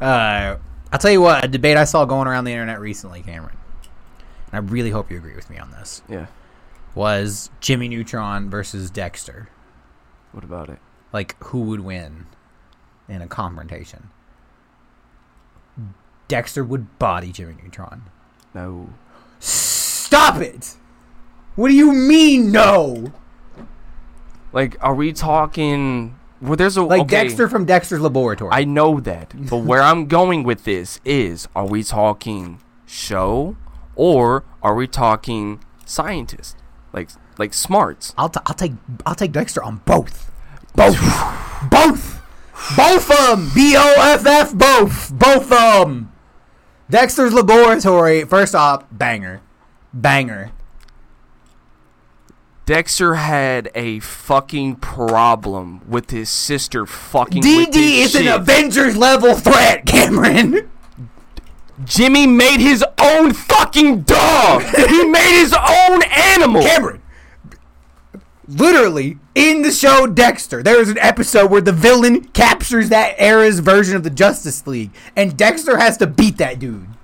uh, I'll tell you what, a debate I saw going around the internet recently, Cameron, and I really hope you agree with me on this, Yeah. was Jimmy Neutron versus Dexter. What about it? Like, who would win in a confrontation? Dexter would body Jimmy Neutron. No. Stop it! What do you mean, no? Like, are we talking? Well, there's a Like okay, Dexter from Dexter's Laboratory. I know that, but where I'm going with this is: Are we talking show, or are we talking scientist? Like, like smarts? I'll, t- I'll take I'll take Dexter on both. Both. both. Both of them. B O F F. Both. Both of them. Dexter's Laboratory. First off, banger, banger. Dexter had a fucking problem with his sister fucking. with Dee Dee is an. Avengers level threat, Cameron. Jimmy made his own fucking dog. he made his own animal. Cameron. Literally, in the show Dexter, there is an episode where the villain captures that era's version of the Justice League, and Dexter has to beat that dude.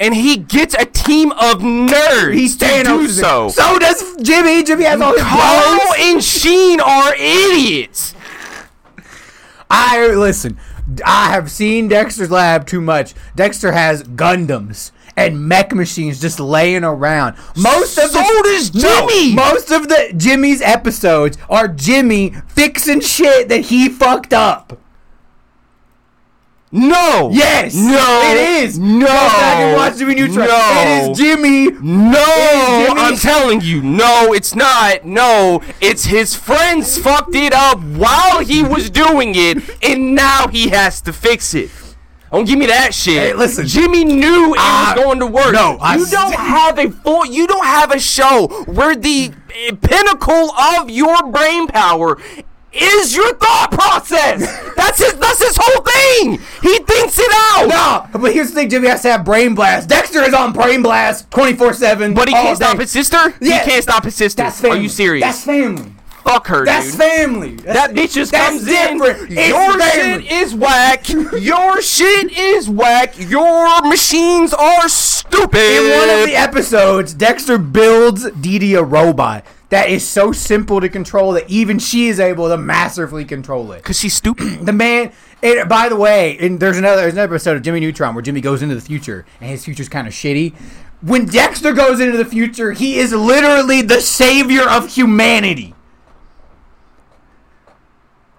And he gets a team of nerds He's to do so. So does Jimmy. Jimmy has all his powers. and Sheen are idiots. I listen. I have seen Dexter's lab too much. Dexter has Gundams and mech machines just laying around. Most of So the, does No, most of the Jimmy's episodes are Jimmy fixing shit that he fucked up. No. Yes, No. it is. No. Go back and watch Jimmy Neutron. No. It is Jimmy. No, is Jimmy. I'm telling you, no, it's not. No, it's his friends fucked it up while he was doing it, and now he has to fix it. Don't give me that shit. Hey, listen. Jimmy knew it was going to work. no, I you don't have a full. You don't have a show where the pinnacle of your brain power is your thought process. that's his. That's his whole thing. He thinks it out. No, but here's the thing: Jimmy has to have brain blast. Dexter is on brain blast twenty four seven. But he can't stop his sister. Yeah. He can't stop his sister. That's family. Are you serious? That's family. Fuck her, That's dude. family. that bitch just that's comes different. in. It's Your family. shit is whack. Your shit is whack. Your machines are stupid. In one of the episodes, Dexter builds Dee a robot that is so simple to control that even she is able to masterfully control it. Cause she's stupid. The man. And by the way, and there's another there's another episode of Jimmy Neutron where Jimmy goes into the future and his future's kind of shitty. When Dexter goes into the future, he is literally the savior of humanity.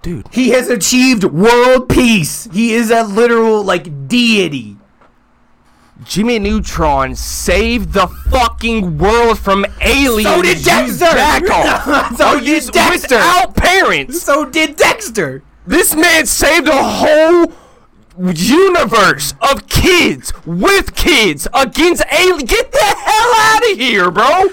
Dude, He has achieved world peace. He is a literal like deity. Jimmy Neutron saved the fucking world from aliens. So did Dexter. So did you- Dexter. Without parents. So did Dexter. This man saved a whole universe of kids with kids against aliens. Get the hell out of here, bro.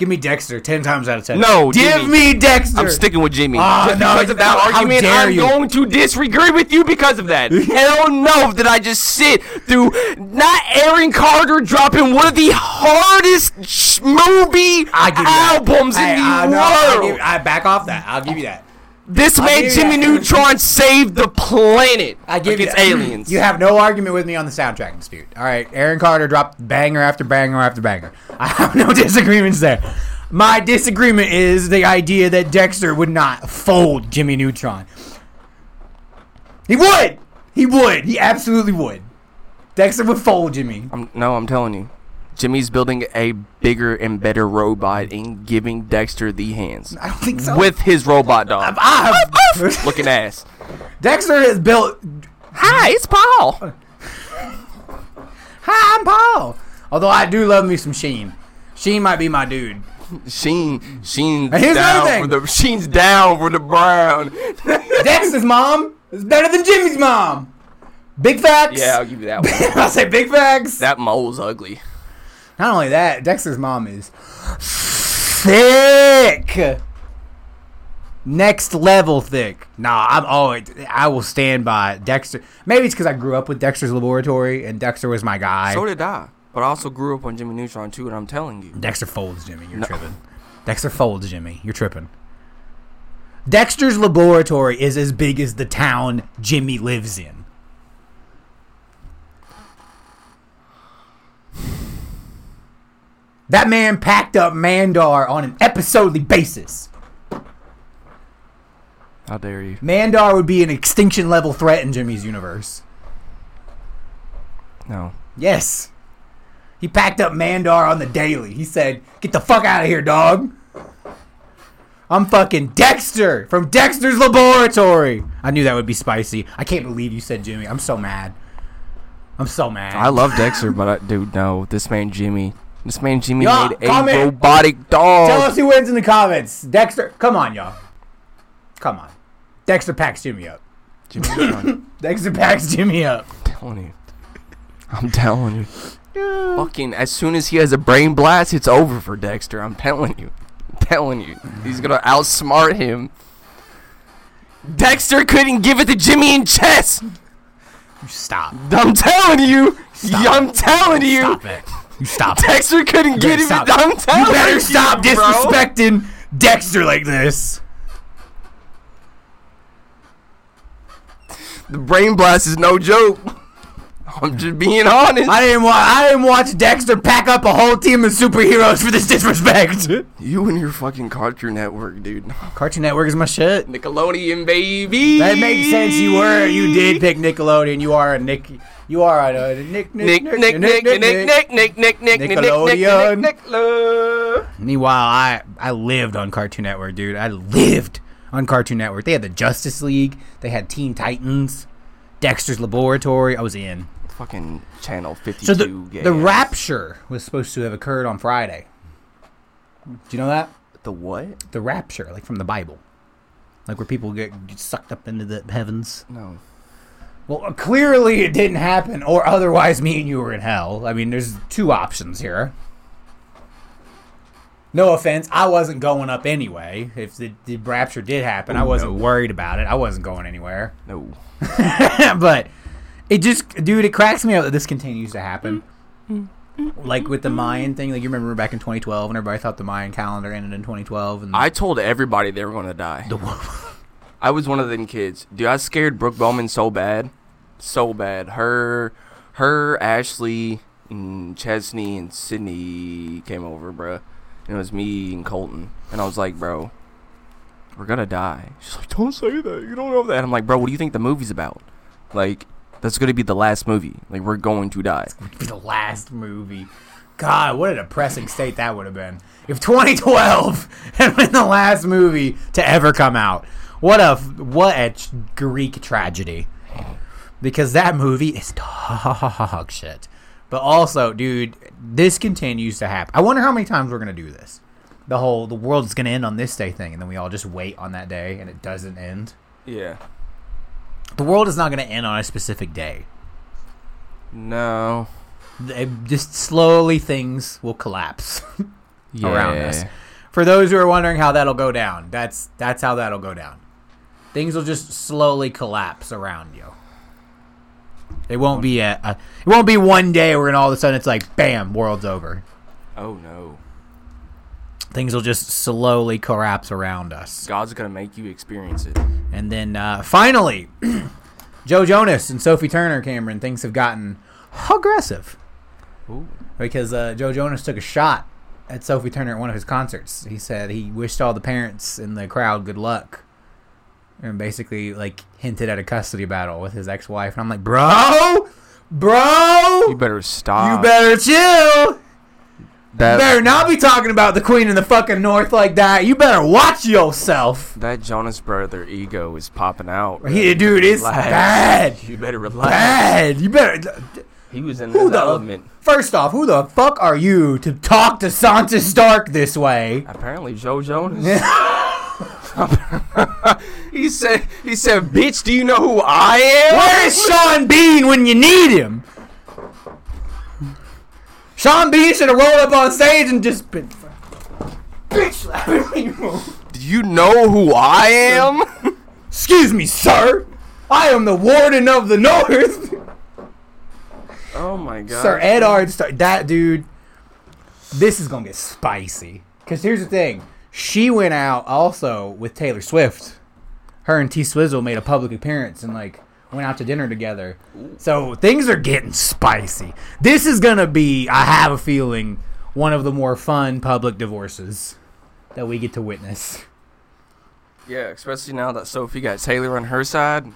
Give me Dexter ten times out of ten. No, give Jimmy. me Dexter. I'm sticking with Jimmy. Ah, just no, because of that how argument, I'm you. going to disagree with you because of that. Hell no, did I just sit through not Aaron Carter dropping one of the hardest sh- movie I albums Hey, in the I, no, I, world? give, I back off that. I'll give you that. This I'll man, you Jimmy that. Neutron, save the planet I give against you aliens. You have no argument with me on the soundtrack dispute. All right, Aaron Carter dropped banger after banger after banger. I have no disagreements there. My disagreement is the idea that Dexter would not fold Jimmy Neutron. He would. He would. He absolutely would. Dexter would fold Jimmy. I'm, no, I'm telling you. Jimmy's building a bigger and better robot and giving Dexter the hands. I don't think so. With his robot dog. I Looking ass. Dexter has built. Hi, it's Paul. Hi, I'm Paul. Although I do love me some Sheen. Sheen might be my dude. Sheen, Sheen's And here's down another for the Sheen's down for the brown. Dexter's mom is better than Jimmy's mom. Big facts. yeah, I'll give you that one. I'll say big facts. That mole's ugly. Not only that, Dexter's mom is thick. Next level thick. Nah, I'm oh, always. I will stand by Dexter. Maybe it's because I grew up with Dexter's Laboratory and Dexter was my guy. So did I. But I also grew up on Jimmy Neutron too, and I'm telling you. Dexter folds Jimmy. You're No. tripping. Dexter folds Jimmy. You're tripping. Dexter's Laboratory is as big as the town Jimmy lives in. That man packed up Mandark on an episodely basis. How dare you? Mandark would be an extinction level threat in Jimmy's universe. No. Yes. He packed up Mandark on the daily. He said, Get the fuck out of here, dog. I'm fucking Dexter from Dexter's Laboratory. I knew that would be spicy. I can't believe you said Jimmy. I'm so mad. I'm so mad. I love Dexter, but I, dude, no. This man Jimmy. This man Jimmy Y'all, made a comment. robotic dog. Tell us who wins in the comments. Dexter, come on, y'all. Come on. Dexter packs Jimmy up. Jimmy Dexter packs Jimmy up. I'm telling you. I'm telling you. Fucking as soon as he has a brain blast, it's over for Dexter. I'm telling you. I'm telling you. He's gonna outsmart him. Dexter couldn't give it to Jimmy in chess. Stop. I'm telling you. Stop I'm telling you. Stop it. You stop. Dexter couldn't get it. stop. I'm telling You you. better stop bro. disrespecting Dexter like this. The brain blast is no joke. I'm just being honest. I didn't watch. I didn't watch Dexter pack up a whole team of superheroes for this disrespect. you and your fucking Cartoon Network, dude. Cartoon Network is my shit. Nickelodeon, baby. That makes sense. You were. You did pick Nickelodeon. You are a Nick. You are a, a Nick. Nick, Nick, Nick, Nick, Nick, Nick, Nick, Nick, Nick, Nick, Nick, Nickelodeon. Nick, Nick, Nick, Meanwhile, I I lived on Cartoon Network, dude. I lived on Cartoon Network. They had the Justice League. They had Teen Titans. Dexter's Laboratory. I was in. Fucking channel 52. So the gay the ass. rapture was supposed to have occurred on Friday. Do you know that? The what? The rapture, like from the Bible, like where people get sucked up into the heavens. No. Well, clearly it didn't happen, or otherwise me and you were in hell. I mean, there's two options here. No offense, I wasn't going up anyway. If the, the rapture did happen, I wasn't no. worried about it. I wasn't going anywhere. No. but it just, dude, it cracks me up that this continues to happen. Mm. Mm. Mm. Like with the Mayan thing, like you remember back in 2012, and everybody thought the Mayan calendar ended in 2012, and I told everybody they were gonna die. the I was one of them kids. Dude, I scared Brooke Bowman so bad. So bad. Her, her, Ashley, and Chesney, and Sydney came over, bruh. And it was me and Colton. And I was like, bro, we're gonna die. She's like, don't say that. You don't know that. I'm like, bro, what do you think the movie's about? Like, that's gonna be the last movie. Like, we're going to die. be the last movie. God, what a depressing state that would have been. If 2012 had been the last movie to ever come out. What a what a Greek tragedy. Because that movie is dog shit. But also, dude, this continues to happen. I wonder how many times we're going to do this. The whole the world's going to end on this day thing and then we all just wait on that day and it doesn't end. Yeah. The world is not going to end on a specific day. No. They- just slowly things will collapse. around us. For those who are wondering how that'll go down, that's that's how that'll go down. Things will just slowly collapse around you. It won't be a, a it won't be one day where all of a sudden it's like bam, world's over. Oh no. Things will just slowly collapse around us. God's gonna make you experience it. And then uh, finally, Joe Jonas and Sophie Turner, Cameron, things have gotten aggressive Ooh. because uh, Joe Jonas took a shot at Sophie Turner at one of his concerts. He said he wished all the parents in the crowd good luck, and basically like hinted at a custody battle with his ex-wife. And I'm like, bro, bro, You better stop. you better chill. That, You better not be talking about the Queen in the fucking North like that. You better watch yourself. that Jonas brother ego is popping out. He, dude, it's Relax. bad. You better relax. Bad. You better. He was in Who the element. First off, who the fuck are you to talk to Sansa Stark this way? Apparently, Joe Jonas. he said, "He said, bitch, do you know who I am?" Where is Sean Bean when you need him? Sean Bean should have rolled up on stage and just been bitch slapping me. Do you know who I am? Excuse me, sir. I am the warden of the North. oh my god. Sir Eddard Stark. That dude. This is gonna get spicy. Cause here's the thing. She went out also with Taylor Swift. Her and T Swizzle made a public appearance and like went out to dinner together. So things are getting spicy. This is gonna be, I have a feeling, one of the more fun public divorces that we get to witness. Yeah, especially now that Sophie got Taylor on her side.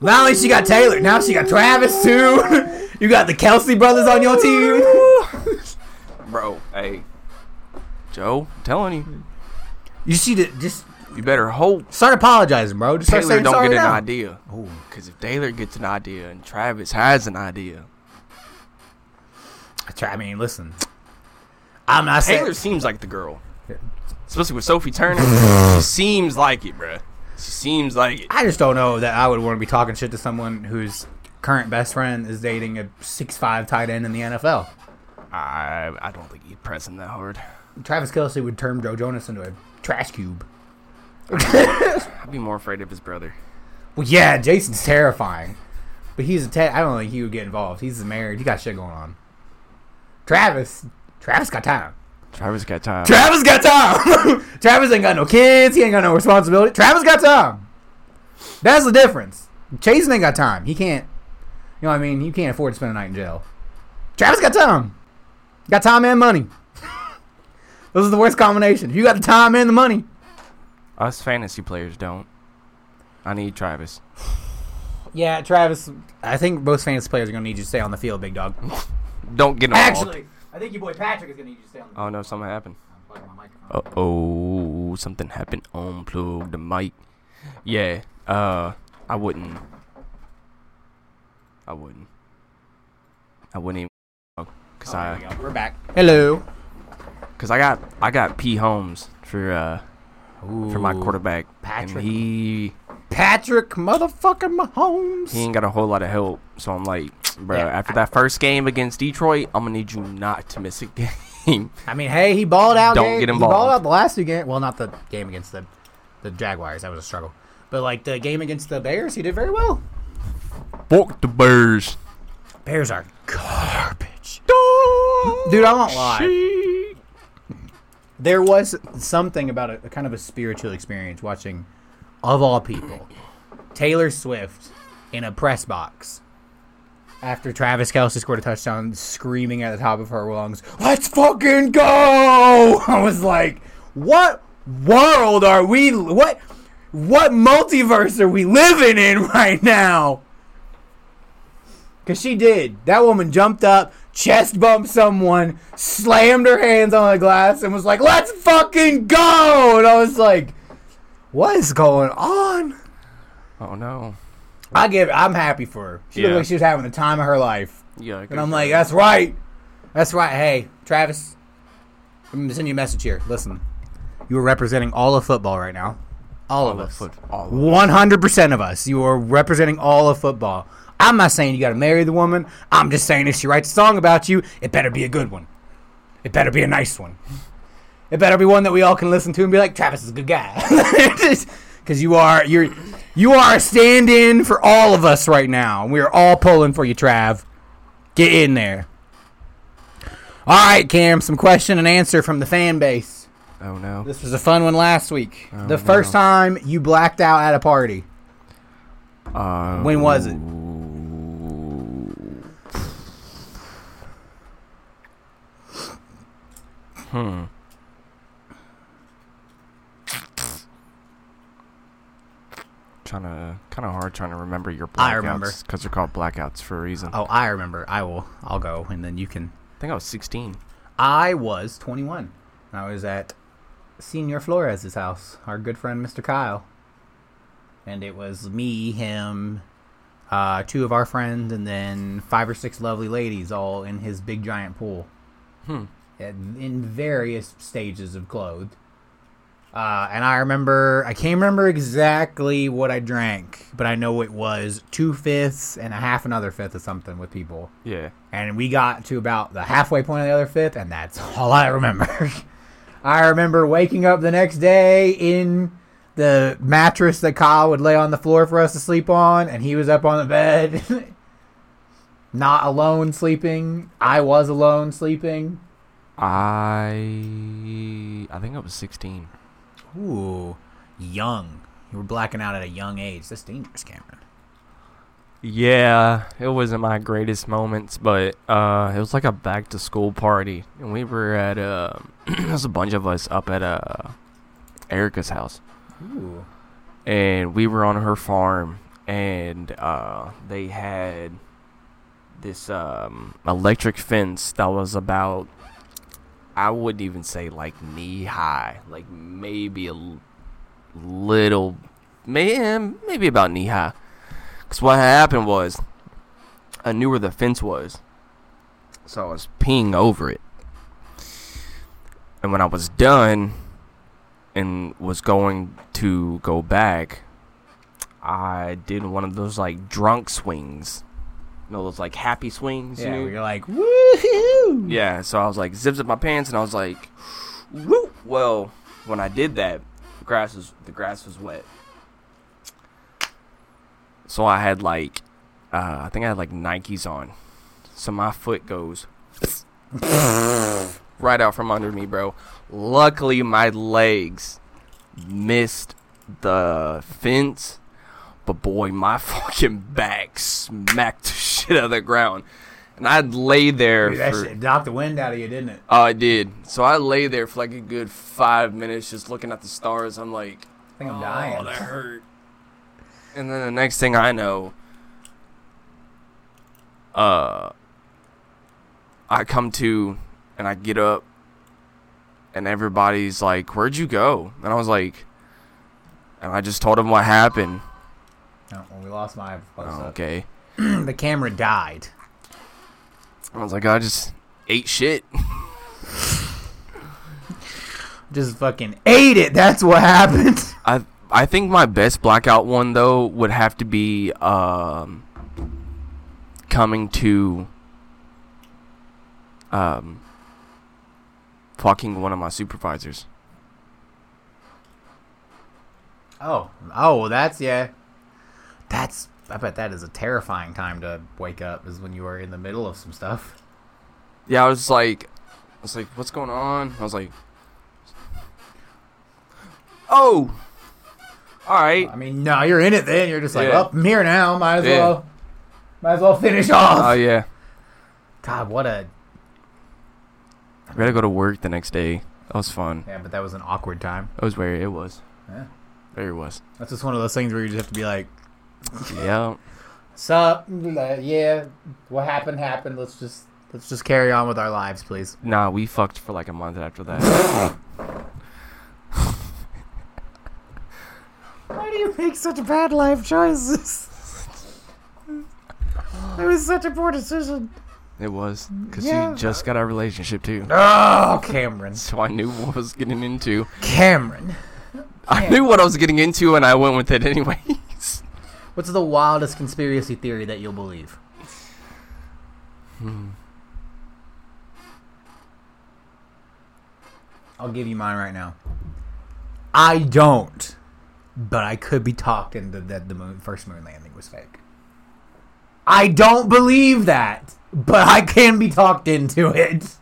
Not only she got Taylor, now she got Travis too. you got the Kelce brothers on your team. Bro, hey. Joe, I'm telling you, You see the just you better hope start apologizing, bro. Just Taylor don't get an now. idea. Because if Taylor gets an idea and Travis has an idea, I try- I mean, listen. I'm not saying. Taylor seems like the girl. Especially with Sophie Turner. she seems like it, bruh. She seems like it. I just don't know that I would want to be talking shit to someone whose current best friend is dating a six-five tight end in the NFL. I I don't think he'd press him that hard. Travis Kelce would turn Joe Jonas into a trash cube. I'd be more afraid of his brother. Well, yeah, Jason's terrifying, but he's a. Te- I don't think he would get involved. He's married. He got shit going on. Travis, Travis got time. Travis got time. Travis got time. Travis ain't got no kids. He ain't got no responsibility. Travis got time. That's the difference. Jason ain't got time. He can't. You know what I mean? He can't afford to spend a night in jail. Travis got time. Got time and money. Those are the worst combination. You got the time and the money. Us fantasy players don't. I need Travis. Yeah, Travis. I think most fantasy players are gonna need you to stay on the field, big dog. Don't get involved. Actually, I think your boy Patrick is gonna need you to stay on the Oh no, something happened. Uh oh, something happened. Unplug the mic. Yeah, uh, I wouldn't. I wouldn't. I wouldn't even. Cause I, We're back. Hello. cause I got, I got P Holmes for, uh, for my quarterback, Patrick. and he, Patrick motherfucking Mahomes. he ain't got a whole lot of help. So I'm like, bro, Yeah, after I- that first game against Detroit, I'm gonna need you not to miss a game. I mean, hey, he balled out. Don't game- get He balled out the last two games. Well, not the game against the the Jaguars. That was a struggle. But like the game against the Bears, he did very well. Fuck the Bears. Bears are garbage. Dude, I won't lie. There was something about a, a kind of a spiritual experience watching, of all people, Taylor Swift in a press box after Travis Kelce scored a touchdown, screaming at the top of her lungs, "Let's fucking go!" I was like, "What world are we? What what multiverse are we living in right now?" Because she did. That woman jumped up, chest bumped someone, slammed her hands on the glass, and was like, let's fucking go! And I was like, what is going on? Oh no. I give I'm happy for her. She looked like she was having the time of her life. Yeah. And I'm like, that's right. That's right. Hey, Travis, I'm to send you a message here. Listen, you are representing all of football right now. All, of us. foot. All 100% of us. You are representing all of football. I'm not saying you got to marry the woman. I'm just saying if she writes a song about you, it better be a good one. It better be a nice one. It better be one that we all can listen to and be like, Travis is a good guy. Because you are you're you are a stand-in for all of us right now. We are all pulling for you, Trav. Get in there. All right, Cam. Some question and answer from the fan base. Oh no. This was a fun one last week. Oh, the no. first time you blacked out at a party. Uh, When was it? Hmm. Trying to kind of hard trying to remember your blackouts. I remember. because they're called blackouts for a reason. Oh, I remember. I will. I'll go, and then you can. I think I was 16. I was 21. I was at Senior Flores' house, our good friend Mr. Kyle. And it was me, him, uh, two of our friends, and then five or six lovely ladies all in his big giant pool. Hmm. In various stages of clothed. Uh, and I remember, I can't remember exactly what I drank, but I know it was two fifths and a half another fifth of something with people Yeah. and we got to about the halfway point of the other fifth, and that's all I remember. I remember waking up the next day in the mattress that Kyle would lay on the floor for us to sleep on, and he was up on the bed, not alone sleeping. I was alone sleeping. I I think I was 16. Ooh, young. You were blacking out at a young age. That's dangerous, Cameron. Yeah, it wasn't my greatest moments, but uh, it was like a back to school party, and we were at uh, there was a bunch of us up at uh, Erica's house, Ooh. and we were on her farm, and uh, they had this um, electric fence that was about I wouldn't even say like knee high, like maybe a l- little, may, eh, maybe about knee high. Because what happened was, I knew where the fence was. So I was peeing over it. And when I was done and was going to go back, I did one of those like drunk swings. You know, those like happy swings? you Yeah, know? we were like, woohoo! Yeah, so I was like zips up my pants and I was like, whoop. Well, when I did that, the grass was the grass was wet. So I had like, uh, I think I had like Nikes on. So my foot goes right out from under me, bro. Luckily, my legs missed the fence, but boy, my fucking back smacked the shit out of the ground. And I'd lay there Dude, that for. shit knocked the wind out of you, didn't it? Oh, I did. So I lay there for like a good five minutes just looking at the stars. I'm like, I think I'm oh, dying. that hurt. And then the next thing I know, uh, I come to and I get up and everybody's like, Where'd you go? And I was like, and I just told them what happened. No, well, we lost my Oh, okay. the camera died. I was like, I just ate shit. Just fucking ate it. That's what happened. I I think my best blackout one though would have to be um coming to um fucking one of my supervisors. Oh, oh, that's yeah. That's I bet that is a terrifying time to wake up. Is when you are in the middle of some stuff. Yeah, I was like I was like, what's going on? I was like Oh Alright. I mean, no, you're in it. Then you're just like, Yeah. well, I'm here now. Might as Yeah. well, might as well finish off. Oh yeah. God, what a gotta go to work the next day. That was fun. yeah. But that was an awkward time. That was where it was. Yeah. There it was. That's just one of those things where you just have to be like, Yeah. "Sup? Uh, yeah, what happened happened. Let's just let's just carry on with our lives, please." Nah, we fucked for like a month after that. Why do you make such bad life choices? it was such a poor decision. It was because Yeah. you just got our relationship too, Oh, Cameron. so I knew what I was getting into. Cameron. I Yeah. knew what I was getting into, and I went with it anyways. What's the wildest conspiracy theory that you'll believe? Hmm. I'll give you mine right now. I don't, but I could be talked into that the moon, first moon landing was fake. I don't believe that, but I can be talked into it.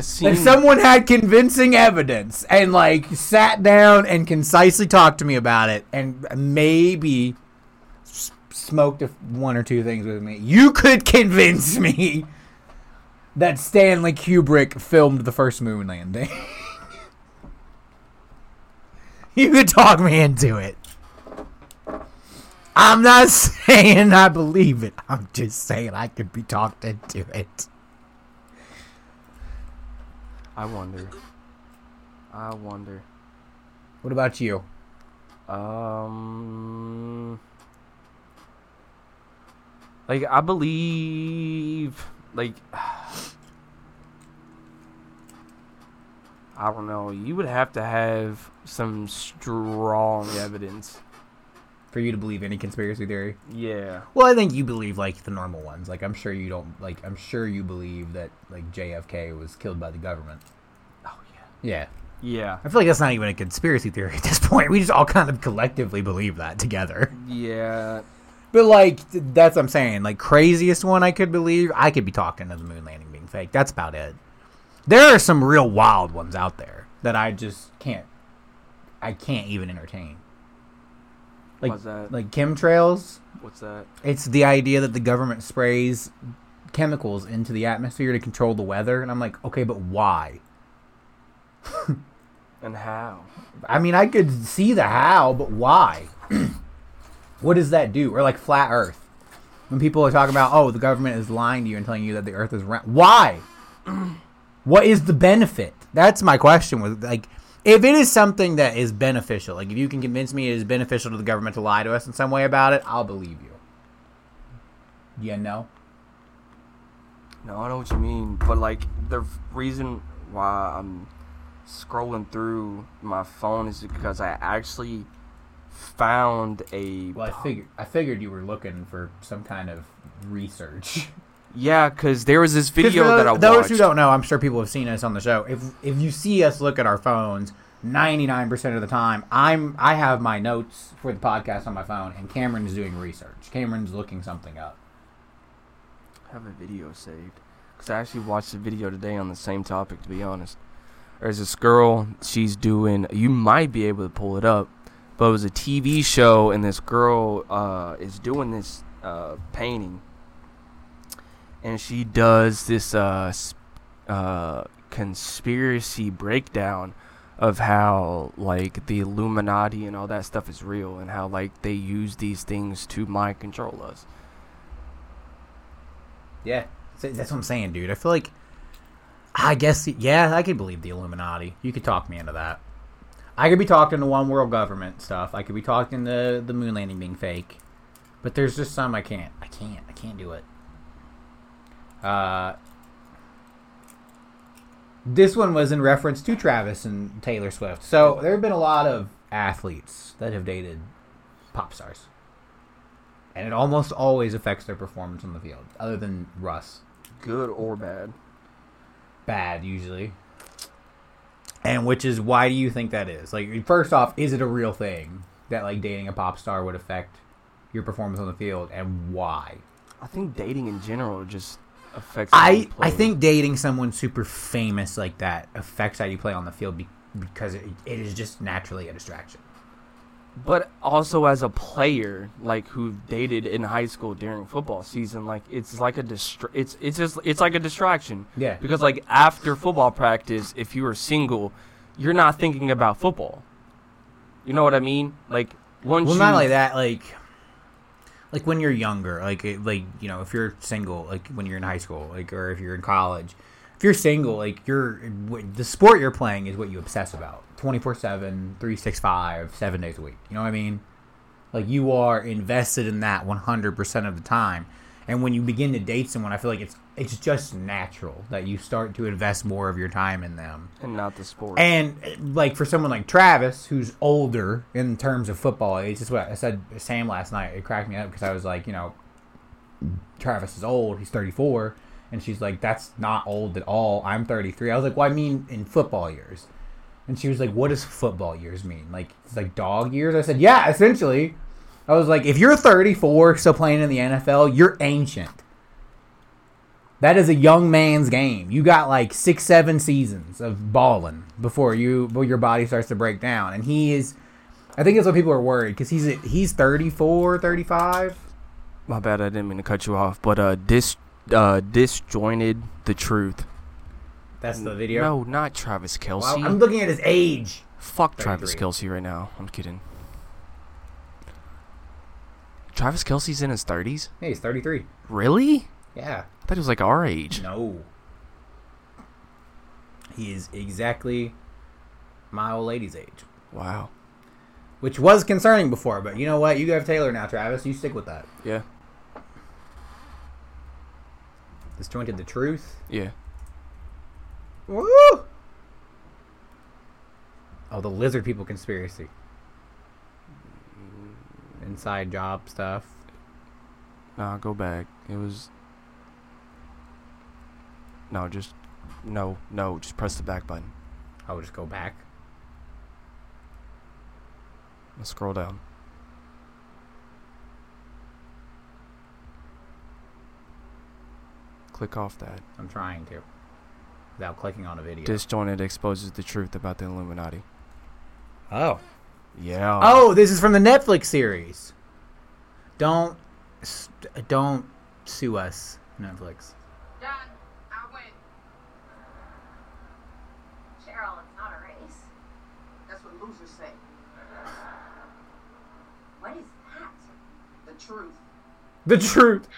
Seen. If someone had convincing evidence and like sat down and concisely talked to me about it and maybe s- smoked a, one or two things with me, you could convince me that Stanley Kubrick filmed the first moon landing. you could talk me into it. I'm not saying I believe it. I'm just saying I could be talked into it. I wonder. I wonder. What about you? Um, like I believe, like I don't know. You would have to have some strong evidence. For you to believe any conspiracy theory? Yeah. Well, I think you believe like the normal ones. Like I'm sure you don't like I'm sure you believe that like JFK was killed by the government. Oh yeah. Yeah. Yeah. I feel like that's not even a conspiracy theory at this point. We just all kind of collectively believe that together. Yeah. But like that's what I'm saying. Like craziest one I could believe, I could be talking to the moon landing being fake. That's about it. There are some real wild ones out there that I just can't I can't even entertain. Like What's that? like chemtrails. What's that? It's the idea that the government sprays chemicals into the atmosphere to control the weather, and I'm like, okay, but why? And how? I mean, I could see the how, but why? what does that do? Or like flat Earth, when people are talking about, oh, the government is lying to you and telling you that the Earth is round. Why? what is the benefit? That's my question. With like, if it is something that is beneficial, like if you can convince me it is beneficial to the government to lie to us in some way about it, I'll believe you. Yeah, no. No, I know what you mean, but like the reason why I'm scrolling through my phone is because I actually found a Well, I figured I figured you were looking for some kind of research. yeah, because there was this video for that I watched. those who don't know, I'm sure people have seen us on the show. If if you see us look at our phones, 99% of the time, I'm I have my notes for the podcast on my phone, and Cameron's doing research. Cameron's looking something up. I have a video saved because I actually watched a video today on the same topic. To be honest, there's this girl. She's doing. You might be able to pull it up, but it was a TV show, and this girl uh, is doing this uh, painting, and she does this uh, uh, conspiracy breakdown of how like the Illuminati and all that stuff is real, and how like they use these things to mind control us. Yeah, that's what I'm saying, dude. I feel like I guess yeah, I could believe the Illuminati. You could talk me into that. I could be talking to one world government stuff. I could be talking to the moon landing being fake. But there's just some I can't. I can't. I can't do it. Uh this one was in reference to Travis and Taylor Swift. So there have been a lot of athletes that have dated pop stars. And it almost always affects their performance on the field, other than Russ. Good or bad. Bad, usually. And which is why do you think that is? Like, first off, is it a real thing that like dating a pop star would affect your performance on the field, and why? I think dating in general just affects. I. I think dating someone super famous like that affects how you play on the field be, because it, it is just naturally a distraction. but also as a player, like who dated in high school during football season, like it's like a distra- It's it's just it's like a distraction. Yeah. Because like after football practice, if you are single, you're not thinking about football. You know what I mean? Like once Well, you not only that, like, like when you're younger, like, like you know, if you're single, like when you're in high school, like, or if you're in college, if you're single, like, you're the sport you're playing is what you obsess about, 24 7 365 seven days a week. You know what I mean? Like, you are invested in that 100 percent of the time. And when you begin to date someone, I feel like it's it's just natural that you start to invest more of your time in them. and not the sport. And like for someone like Travis, who's older in terms of football age, just what I said Sam last night. It cracked me up because I was like, you know, Travis is old. He's 34, And she's like, "That's not old at all. I'm 33." I was like, "Well, I mean in football years." And she was like, "What does football years mean? Like it's like dog years?" I said, "Yeah, essentially." I was like, "If you're 34 still playing in the NFL, you're ancient." That is a young man's game. You got like six, seven seasons of balling before you before your body starts to break down. And he is, I think that's what people are worried because he's he's 34, 35. My bad, I didn't mean to cut you off, but uh, dis uh, disjointed the truth. That's the video. No, not Travis Well, Kelce. I'm looking at his age. Fuck Travis Kelce right now. I'm kidding. Travis Kelce's in his thirties. Hey, he's 33. Really? Yeah. I thought he was like our age. No. He is exactly my old lady's age, Wow. which was concerning before. But you know what? You have Taylor now, Travis. You stick with that. Yeah. this Disjointed the truth. Yeah. Woo! Oh, the lizard people conspiracy. Inside job stuff. Nah, go back. It was. No, just. No, no, just press the back button. I'll just go back. Let's scroll down. Click off that. I'm trying to. Without clicking on a video. Disjointed exposes the truth about the Illuminati. oh. Yeah. Oh, this is from the Netflix series. Don't, don't sue us, Netflix. Done. I win. Cheryl, it's not a race. That's what losers say. What is that? The truth. The truth.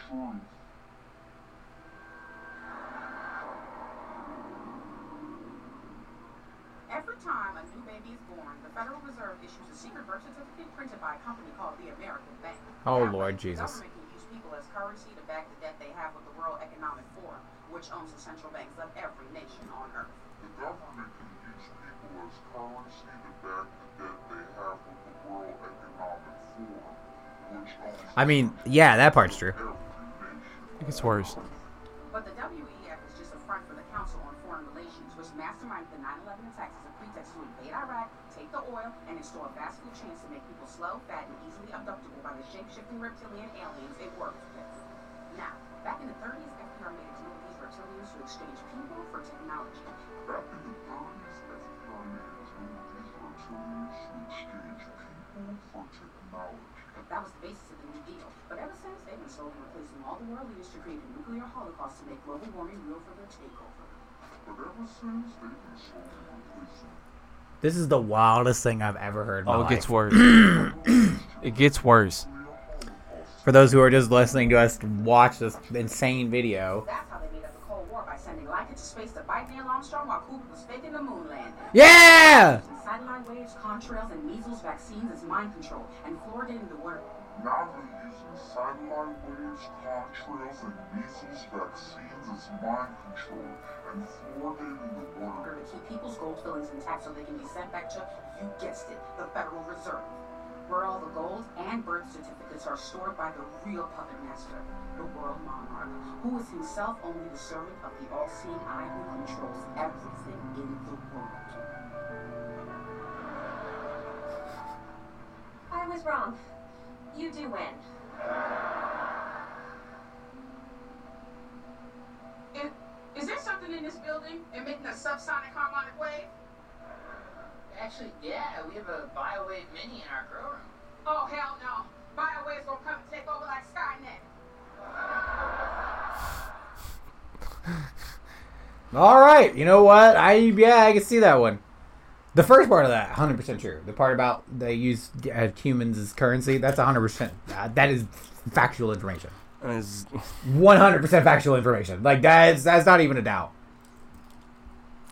Every time a new baby is born, the Federal Reserve issues a secret birth certificate printed by a company called the American Bank. Oh, That Lord Jesus. The government can use people as currency to back the debt they have with the World Economic Forum, which owns the central banks of every nation on Earth. The government can use people as currency to back the debt they have with the World Economic Forum, which owns I mean, yeah, that part's true. every. It gets worse. But the WEF is just a front for the Council on Foreign Relations, which masterminded the 9/11 attacks as a pretext to invade Iraq, take the oil, and install fast food chains to make people slow, fat, and easily abductible by the shape-shifting reptilian aliens it works with. Now, back in the 30s, FDR made a deal with these reptilians to exchange people for technology. Back in the 30s, FDR made a deal with these reptilians to exchange people for technology. That was the basis of the New Deal. But ever since, they've been slowly replacing all the world leaders to create a nuclear holocaust to make global warming real for their takeover. But ever since, they've been slowly replacing This is the wildest thing I've ever heard. In oh, my Oh, it gets worse. it gets worse. For those who are just listening to us watch this insane video. That's how they made up the Cold War by sending Laika to space to bite Neil Armstrong while Cooper was faking the moon landing. Yeah! Satellite waves, contrails, and measles vaccines as mind control, and fluoridating the water. Now they're using satellite waves, contrails, and measles vaccines as mind control and fluoridating the in water. order to keep people's gold fillings intact so they can be sent back to, you guessed it, the Federal Reserve. Where all the gold and birth certificates are stored by the real puppet master, the world monarch, who is himself only the servant of the all-seeing eye who controls everything in the world. I was wrong. You do win. Is, is there something in this building emitting a subsonic harmonic wave? Actually, yeah, we have a BioWave Mini in our grow room. Oh, hell no. BioWave's gonna come and take over like Skynet. All right, you know what? I yeah, I can see that one. The first part of that, 100% true. The part about they use uh, humans as currency, that's 100%. Uh, that is factual information. It's- 100% factual information. Like that's that's not even a doubt.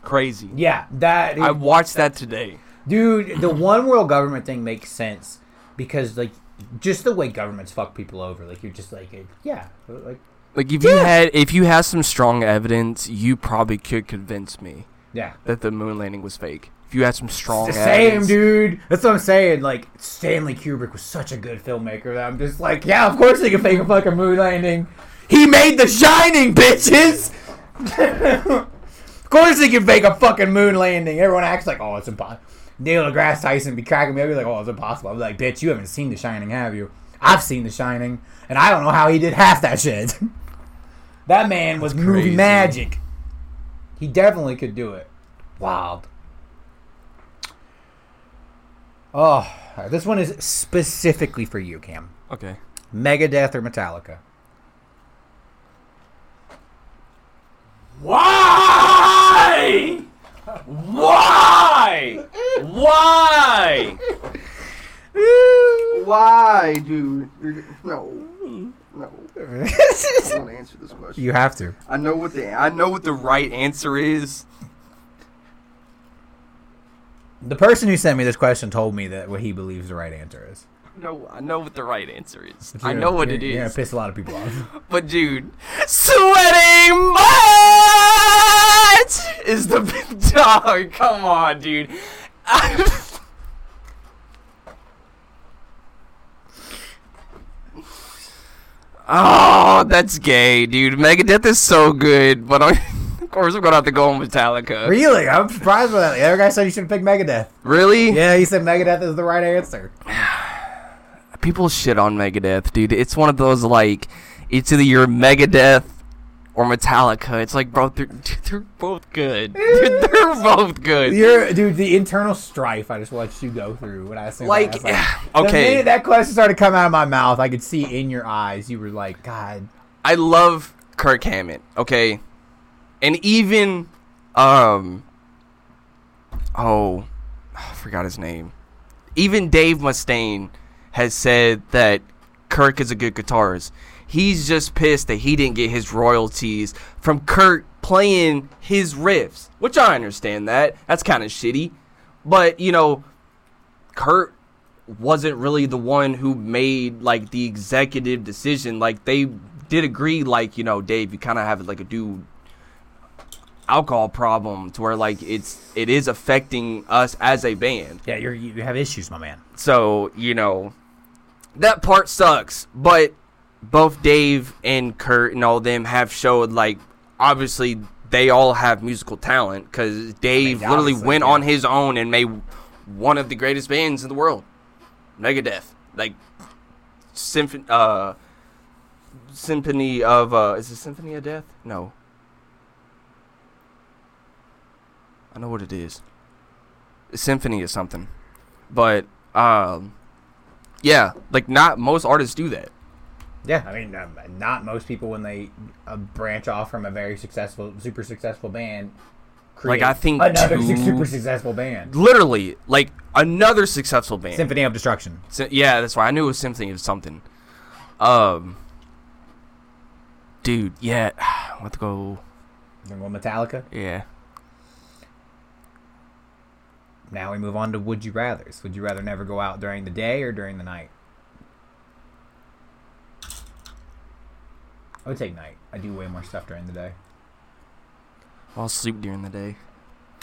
crazy. Yeah, that I watched that today. dude. The one world government thing makes sense because like just the way governments fuck people over. Like you're just like yeah, like Like if you had if you had some strong evidence, you probably could convince me yeah. that the moon landing was fake. If you had some strong It's the same, dude. That's what I'm saying. Like Stanley Kubrick was such a good filmmaker that I'm just like, yeah, of course they can fake a fucking moon landing. He made The Shining, bitches. of course he can fake a fucking moon landing. Everyone acts like, oh, it's impossible. Neil deGrasse Tyson be cracking me. I'd be like, oh, it's impossible. I'd be like, bitch, you haven't seen The Shining, have you? I've seen The Shining, and I don't know how he did half that shit. that man was movie crazy. magic. He definitely could do it. Wild. Oh, this one is specifically for you, Cam. Okay. Megadeth or Metallica? Why? Why? Why? Why, dude? You're, no, no. I want to answer this question. you have to. I know what the I know what the right answer is. The person who sent me this question told me that what he believes the right answer is. No, I know what the right answer is. I know what it is. You're gonna piss a lot of people off. But dude, sweating much is the big dog. Come on, dude. oh, that's gay, dude. Megadeth is so good, but I, course I'm gonna have to go on Metallica. really? I'm surprised by that. The other guy said you should pick Megadeth. Really? Yeah, he said Megadeth is the right answer. People shit on Megadeth, dude. It's one of those like, it's either you're Megadeth or Metallica. It's like, bro, they're, they're both good. Dude, they're both good. You're, dude, the internal strife I just watched you go through when I said Like, that. The okay. that question started coming out of my mouth, I could see in your eyes you were like, God. I love Kirk Hammett, okay? And even um oh, I forgot his name. Even Dave Mustaine has said that Kirk is a good guitarist. He's just pissed that he didn't get his royalties from Kirk playing his riffs, which I understand that. That's kind of shitty. But, you know, Kirk wasn't really the one who made like the executive decision. Like they did agree, like you know, Dave, you kind of have like a dude alcohol problem to where like it's it is affecting us as a band. Yeah, you're, you have issues, my man. So you know that part sucks, but both Dave and Kirk and all them have showed like obviously they all have musical talent because Dave mean, literally went yeah. on his own and made one of the greatest bands in the world, Megadeth, like symphony, uh, symphony of uh, is it Symphony of Death? No, I know what it is. Symphony is something, but um, yeah, like not most artists do that. Yeah, I mean, um, not most people when they uh, branch off from a very successful, super successful band. Like, I think another two- super successful band. Literally, like another successful band. Symphony of Destruction. Sy- yeah, that's why I knew it was Symphony of something. Um, dude, yeah, let's go. You go Metallica. Yeah, Now we move on to Would You Rather's. Would you rather never go out during the day or during the night? I would take night. I do way more stuff during the day. I'll sleep during the day.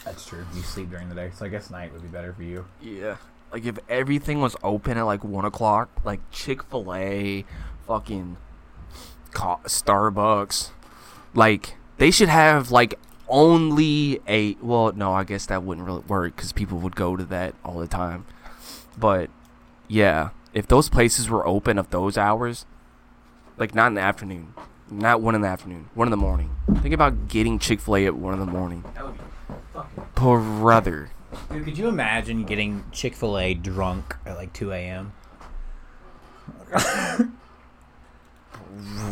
That's true. You sleep during the day, so I guess night would be better for you. Yeah, like if everything was open at like one o'clock, like Chick Fil A, fucking Starbucks, like they should have like only a. Well, no, I guess that wouldn't really work because people would go to that all the time. But yeah, if those places were open of those hours, like not in the afternoon, not one in the afternoon, one in the morning. Think about getting Chick Fil A at one in the morning, That would be fucking. brother. Dude, could you imagine getting Chick Fil A drunk at like 2 a.m.?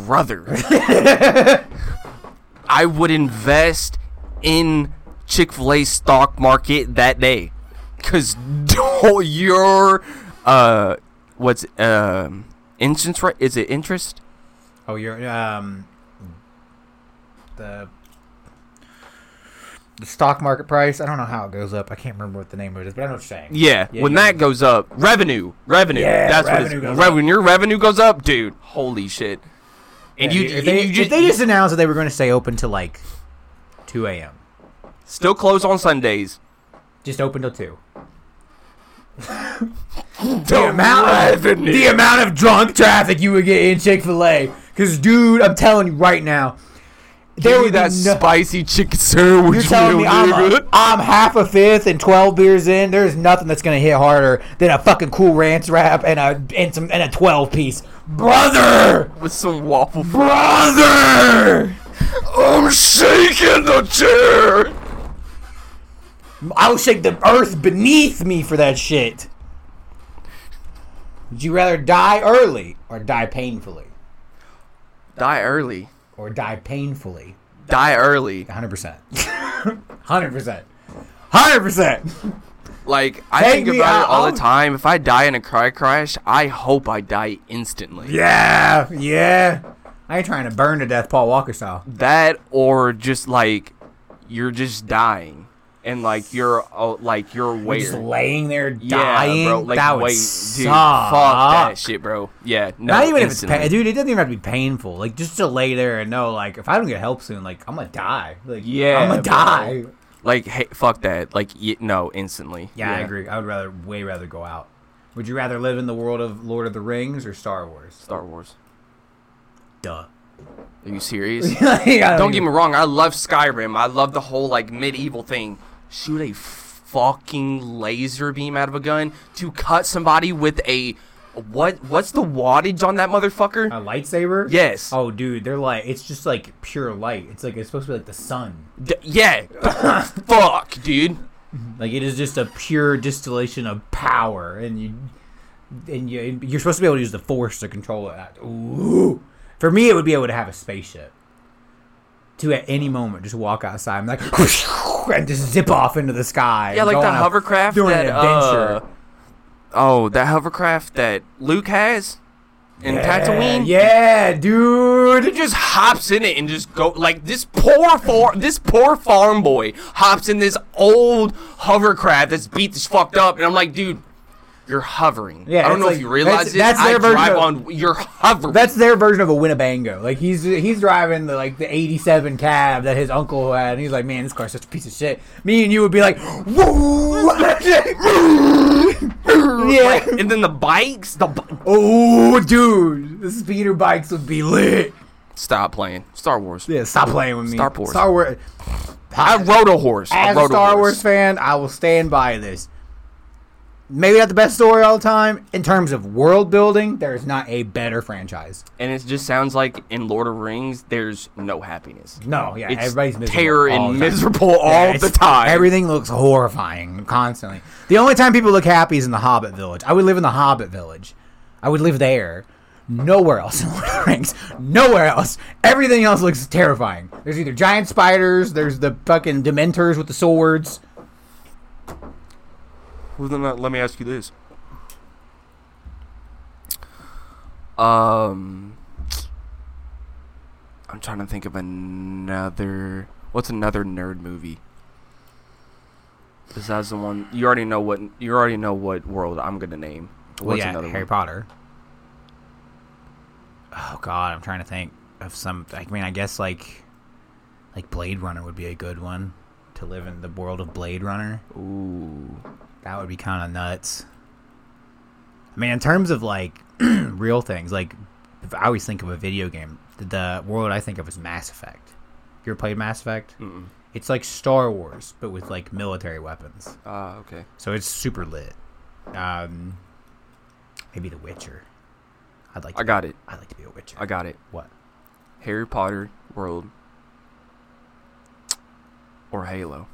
brother. I would invest in Chick Fil A stock market that day, cause oh, your uh, what's um interest rate? Is it interest? Oh, you're um the the stock market price. I don't know how it goes up. I can't remember what the name of it is, but I know what you're saying. Yeah, Yeah, when that goes up, revenue, revenue. Yeah, that's revenue what it's, goes re- up. when your revenue goes up, dude. Holy shit! And Yeah, you, if and they, you if just, they just announced that they were going to stay open till like 2 a.m. still close on Sundays. Just open till 2. the amount of the amount of drunk traffic you would get in Chick Fil A Because, dude, I'm telling you right now, there Give me that no- spicy chicken sandwich. You're telling me I'm, a, nigga. I'm half a fifth and 12 beers in. There's nothing that's gonna hit harder than a fucking cool ranch wrap and a and some and a 12 piece, brother, with some waffle. brother. I'm shaking the chair. I'll shake the earth beneath me for that shit. Would you rather die early or die painfully? Die early. Or die painfully? Die early. 100%. 100%. 100%. Like I Take think about out. it all the time. If I die in a car crash, I hope I die instantly. Yeah, yeah. I ain't trying to burn to death Paul Walker style. That or just like you're just dying and like you're uh, like you're waiting. just laying there dying. yeah, bro. Like that would wait, suck. dude. Fuck that shit, bro. Yeah, no, Not even instantly. if it's pain, dude. It doesn't even have to be painful. Like just to lay there and know, like, if I don't get help soon, like I'm gonna die. Like, Yeah, I'm gonna bro. die. Like, hey, fuck that. Like, y- no, instantly. Yeah, I agree. I would rather, way rather go out. Would you rather live in the world of Lord of the Rings or Star Wars? Star Wars. Duh. Are you serious? Yeah, Don't get me wrong. I love Skyrim. I love the whole like medieval thing. Shoot a fucking laser beam out of a gun to cut somebody with a what? What's the wattage on that motherfucker? A lightsaber? Yes. Oh, dude, they're like, it's just like pure light. It's like it's supposed to be like the sun. D- yeah. Fuck, dude. Like it is just a pure distillation of power, and you, and you, you're supposed to be able to use the force to control it. Ooh. For me, it would be able to have a spaceship. To at any moment just walk outside, and like, and just zip off into the sky. Yeah, like the a- hovercraft doing that uh, Oh, that hovercraft that Luke has in Tatooine. Yeah, dude. He just hops in it and just go like this poor for this poor farm boy hops in this old hovercraft that's beat this fucked up, and I'm like, dude, you're hovering. Yeah, I don't know like- if you realize that's- this. that's I their version drive of- on. You're hovering. That's their version of a Winnebago. Like he's he's driving the like the '87 cab that his uncle had, and he's like, "Man, this car's such a piece of shit." Me and you would be like, "Woo!" yeah. and then the bikes. The bi- Oh, dude, the speeder bikes would be lit. stop playing Star Wars. Yeah, stop playing with me. Star Wars. Star Wars. I rode a horse. I As a Star. Wars fan, I will stand by this. Maybe not the best story all the time. In terms of world building, there is not a better franchise. and it just sounds like in Lord of Rings, there's no happiness. No, yeah, It's everybody's miserable terror all and the time. miserable Yeah, all the time. Everything looks horrifying constantly. The only time people look happy is in the Hobbit village. I would live in the Hobbit village. I would live there. Nowhere else in Lord of the Rings. Nowhere else. Everything else looks terrifying. There's either giant spiders, there's the fucking dementors with the swords. Well, then, let me ask you this. Um, I'm trying to think of another. What's another nerd movie? Besides the one you already know what you already know what world I'm gonna name. Well, What's yeah, another Harry one? Potter. Oh God, I'm trying to think of some. I mean, I guess like, like Blade Runner would be a good one to live in the world of Blade Runner. Ooh, That would be kind of nuts. I mean, in terms of like real things, like if I always think of a video game. The world I think of is Mass Effect. You ever played Mass Effect? Mm-mm. It's like Star Wars, but with like military weapons. ah, okay. So it's super lit. Um, maybe The Witcher. I'd like. To I got it. I'd like to be a Witcher. I got it. What? Harry Potter world or Halo.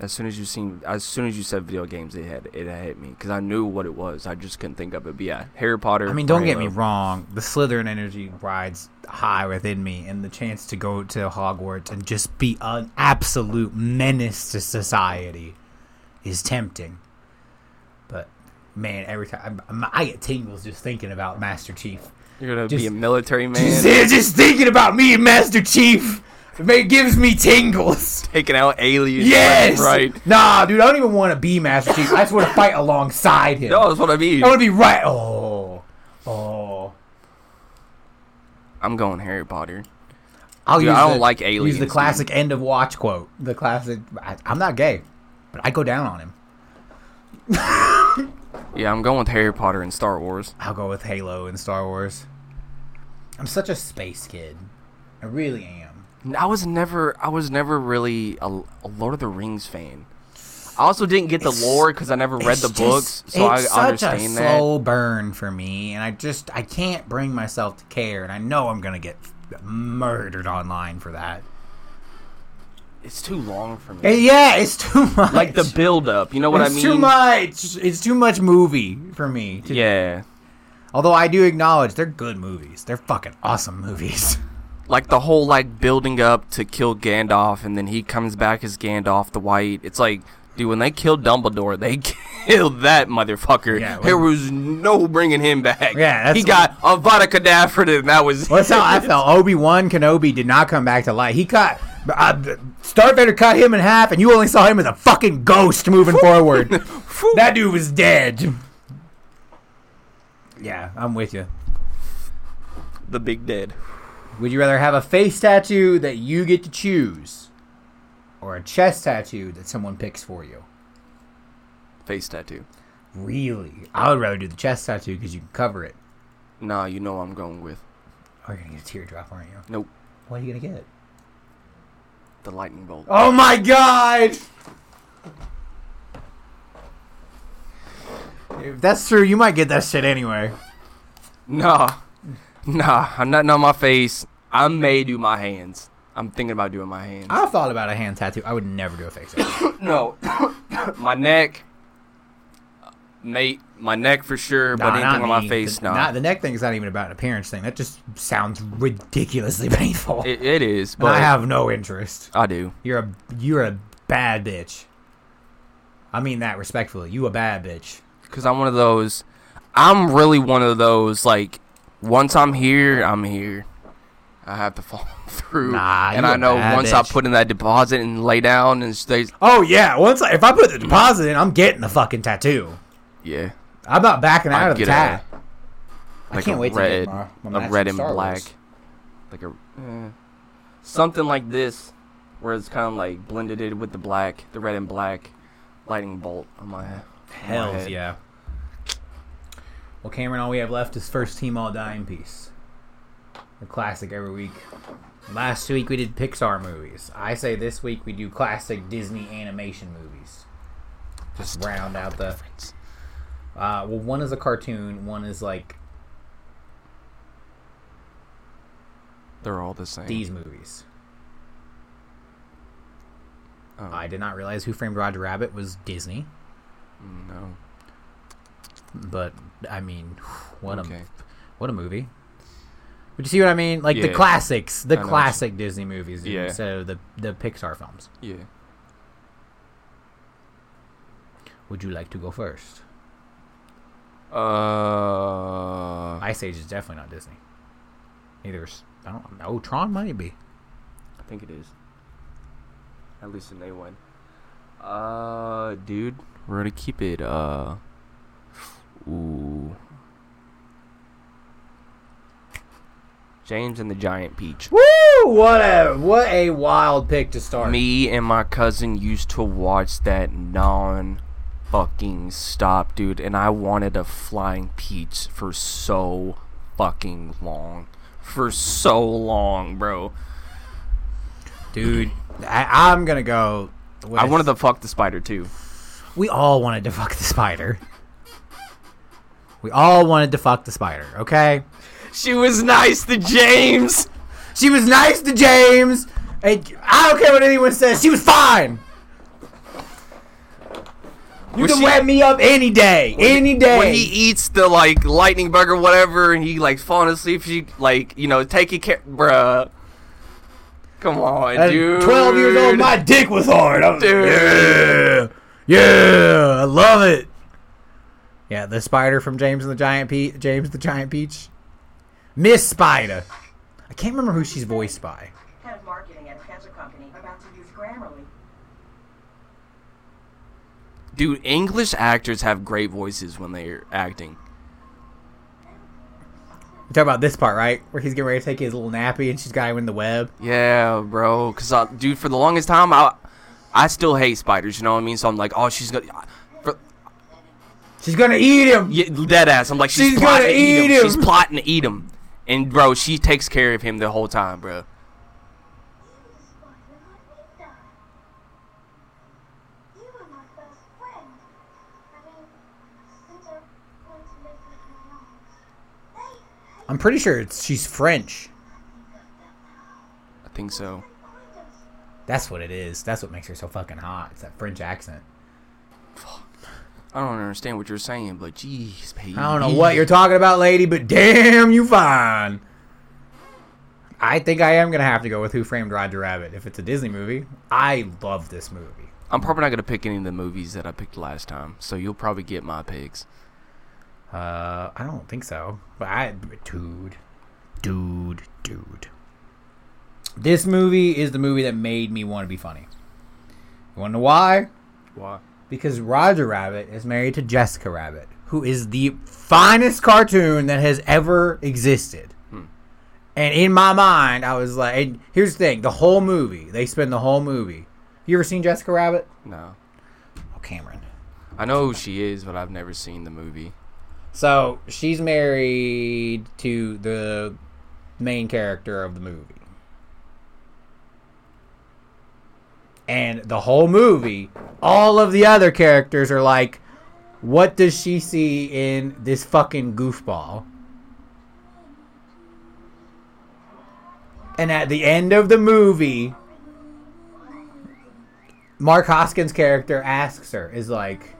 As soon as you seen, as soon as you said video games, it had it had hit me because I knew what it was. I just couldn't think of it. But yeah, Harry Potter. I mean, don't get me wrong. The Slytherin energy rides high within me, and the chance to go to Hogwarts and just be an absolute menace to society is tempting. But man, every time I'm, I get tingles just thinking about Master Chief. You're gonna just- be a military Just, man just thinking about me and Master Chief, it gives me tingles. taking out aliens. Yes, right. Nah, dude, I don't even want to be Master Chief. I just want to fight alongside him. No, that's what I mean. I want to be right. Oh, oh. I'm going Harry Potter. I'll Dude, use I don't the, like Use aliens, the dude. classic end of watch quote. The classic. I, I'm not gay, but I go down on him. Yeah, I'm going with Harry Potter and Star Wars. I'll go with Halo and Star Wars. I'm such a space kid. I really am. I was never, I was never really a, a Lord of the Rings fan. I also didn't get the It's- lore because I never read the It's books, so I understand a that. slow burn for me, and I just I can't bring myself to care, and I know I'm gonna get murdered online for that. It's too long for me. Eh, Yeah, it's too much. like the build up, you know what it's I mean? It's too much. It's too much movie for me. to- Yeah, Although I do acknowledge they're good movies. They're fucking awesome movies. like the whole like building up to kill Gandalf, and then he comes back as Gandalf the White. It's like, dude, when they killed Dumbledore, they killed that motherfucker. Yeah, there was no bringing him back. Yeah, that's he got Avada Kedavra, and that was. Well, that's how I felt. Obi Wan Kenobi did not come back to life. He cut. Uh, Darth Vader cut him in half, and you only saw him as a fucking ghost moving forward. that dude was dead. Yeah, I'm with you. the big dead. Would you rather have a face tattoo that you get to choose, or a chest tattoo that someone picks for you? Face tattoo. Really, I would rather do the chest tattoo because you can cover it. Nah, you know what I'm going with. Oh, you're gonna get a teardrop, aren't you? Nope. What are you gonna get? The lightning bolt. Oh my god! If that's true, you might get that shit anyway. Nah, nah. I'm nothing on my face. I may do my hands. I'm thinking about doing my hands. I thought about a hand tattoo. I would never do a face tattoo. no, my neck. Mate, my neck for sure, but anything on my face, the, no. not- the neck thing is not even about an appearance thing. That just sounds ridiculously painful. It, it is, and but I have no interest. I do. You're a you're a bad bitch. I mean that respectfully. You a bad bitch. Cause I'm one of those. I'm really one of those. Like, once I'm here, I'm here. I have to follow through. Nah, and I know bad once I put in that deposit and lay down and stay. Oh yeah. Once I, if I put the deposit in, I'm getting the fucking tattoo. Yeah. I'm not backing out I'd of the get a- tat. I can't wait red, to get my, my a red and Star black, Wars. like a eh, something like this, where it's kind of like blended in with the black, the red and black, lightning bolt on my head. Hells head. yeah. Well, Cameron, all we have left is first team all dying piece. The classic every week. Last week we did Pixar movies. I say this week we do classic Disney animation movies. Just Round out the. difference. Uh, well, one is a cartoon. One is like They're all the same. these movies. Oh, I did not realize Who Framed Roger Rabbit was Disney, no. but I mean, what Okay. a what a movie. But you see what I mean? Like the classics, the I know classic Disney movies Yeah. instead of the the Pixar films. Yeah. Would you like to go first? Uh. Ice Age is definitely not Disney. Neither is I don't know. Tron might be. I think it is. At least in A one. Uh, dude, we're gonna keep it. Uh, ooh. James and the Giant Peach. Woo! What a what a wild pick to start. Me and my cousin used to watch that non fucking stop, dude, and I wanted a flying peach for so fucking long. For so long, bro. dude. I, I'm gonna go. With, I wanted to fuck the spider too. We all wanted to fuck the spider. We all wanted to fuck the spider. Okay. She was nice to James. She was nice to James. And I don't care what anyone says. She was fine. You Was can she- wet me up any day. Any day. When he eats the like lightning bug or whatever, and he like falling asleep, she like you know taking care, bruh. Come on, At dude. 12 years old, my dick was hard. Was, Dude. Yeah, yeah, I love it. Yeah, the spider from James and the Giant Peach. James the Giant Peach. Miss Spider. I can't remember who she's voiced by. Head of marketing at a cancer company about to use Grammarly. Dude, English actors have great voices when they're acting. You talk about this part, right? Where he's getting ready to take his little nappy and she's got him in the web. Yeah, bro. Cause uh, dude, for the longest time, I I still hate spiders. You know what I mean? So I'm like, oh, she's gonna. For, She's gonna eat him. Yeah, dead ass. I'm like, she's, She's gonna to eat him. eat him. She's plotting to eat him. And bro, she takes care of him the whole time, bro. You were my first friend. I mean, since I wanted to live with my arms. They I'm pretty sure it's she's French. I think so. That's what it is. That's what makes her so fucking hot. It's that French accent. I don't understand what you're saying, but jeez, baby. I don't know what you're talking about, lady, but damn, you fine. I think I am gonna have to go with Who Framed Roger Rabbit if it's a Disney movie. I love this movie. I'm probably not gonna pick any of the movies that I picked last time, so you'll probably get my picks. Uh, I don't think so. But I, dude, dude, dude. This movie is the movie that made me want to be funny. You want to know why? Why? Because Roger Rabbit is married to Jessica Rabbit, who is the finest cartoon that has ever existed. Hmm. And in my mind, I was like, and here's the thing: the whole movie, they spend the whole movie. You ever seen Jessica Rabbit? No. Oh, Cameron. I know who she is, but I've never seen the movie. So she's married to the main character of the movie. And the whole movie, all of the other characters are like, what does she see in this fucking goofball? And at the end of the movie, Mark Hoskins' character asks her, is like,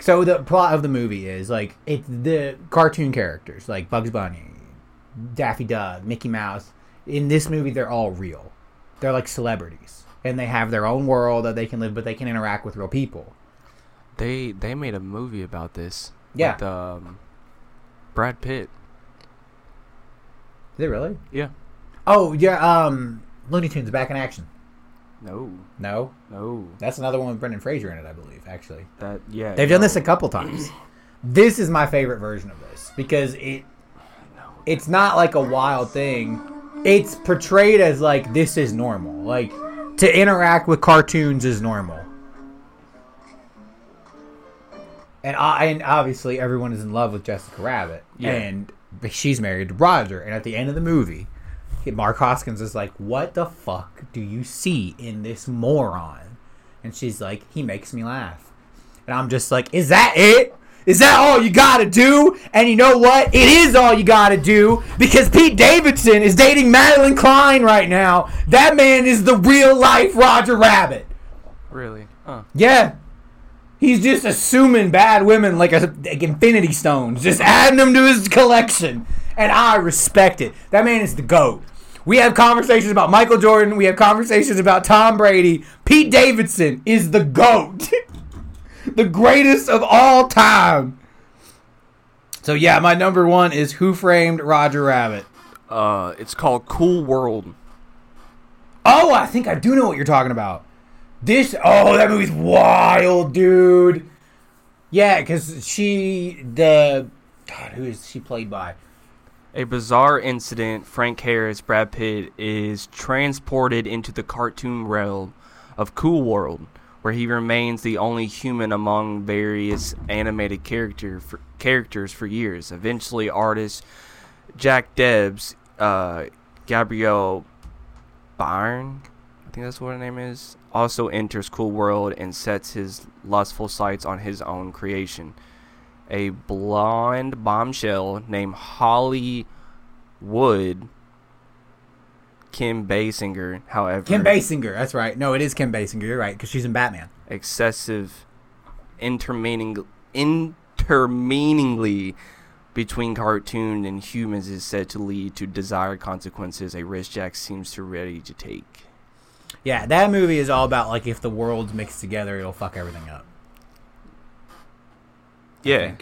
so the plot of the movie is like it's the cartoon characters like Bugs Bunny, Daffy Duck, Mickey Mouse. In this movie, they're all real. They're like celebrities, and they have their own world that they can live, but they can interact with real people. They they made a movie about this. Yeah. With, um, Brad Pitt. Is it really? Yeah. Oh yeah, um, Looney Tunes back in action. No. No, No. that's another one with Brendan Fraser in it, I believe. Actually, That yeah. they've done this a couple times. This is my favorite version of this because it it's not like a wild thing. It's portrayed as like this is normal. Like to interact with cartoons is normal. And I and obviously everyone is in love with Jessica Rabbit. Yeah. And she's married to Roger. And at the end of the movie, Mark Hoskins is like, What the fuck do you see in this moron? And she's like, He makes me laugh. And I'm just like, Is that it? Is that all you gotta do? And you know what? It is all you gotta do because Pete Davidson is dating Madelyn Cline right now. That man is the real life Roger Rabbit. Really? Huh. Yeah. He's just assuming bad women like, a, like infinity stones, just adding them to his collection. And I respect it. That man is the GOAT. We have conversations about Michael Jordan. We have conversations about Tom Brady. Pete Davidson is the GOAT. the greatest of all time. So, yeah, my number one is Who Framed Roger Rabbit. Uh, it's called Cool World. Oh, I think I do know what you're talking about. This, oh, that movie's wild, dude. Yeah, because she, the, God, who is she played by? A bizarre incident. Frank Harris, Brad Pitt, is transported into the cartoon realm of Cool World, where he remains the only human among various animated character for, characters for years. Eventually, artist Jack Deebs, uh, Gabriel Byrne, I think that's what her name is, also enters Cool World and sets his lustful sights on his own creation. A blonde bombshell named Holli Would, Kim Basinger, however, Kim Basinger. That's right. No, it is Kim Basinger. You're right, because she's in Batman. excessive intermeaning intermeaningly between cartoon and humans is said to lead to desired consequences a risk Jack seems to ready to take. Yeah, that movie is all about, like, if the worlds mix together, it'll fuck everything up. Yeah.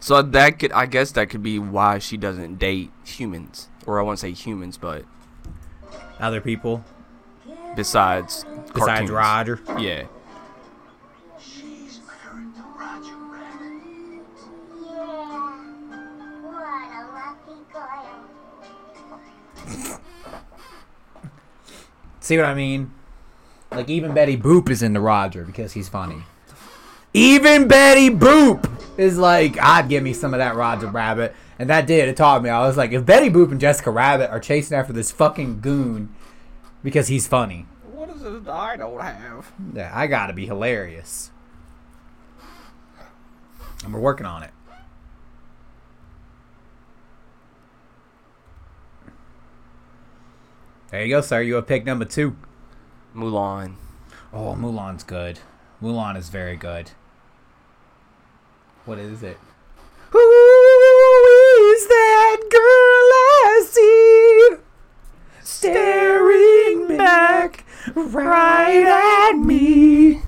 So that could I guess that could be why she doesn't date humans. Or I won't say humans, but Other people, besides besides cartoons. Roger. Yeah. She's married to Roger Rabbit. Yeah. What a lucky girl. See what I mean? Like, even Betty Boop is into Roger because he's funny. Even Betty Boop is like, I'd give me some of that Roger Rabbit. And that did. It taught me. I was like, if Betty Boop and Jessica Rabbit are chasing after this fucking goon because he's funny, What is it I don't have? yeah, I gotta be hilarious. And we're working on it. There you go, sir. You have pick number two. Mulan. Oh, Mulan's good. Mulan is very good. What is it? Who I see staring back right at me?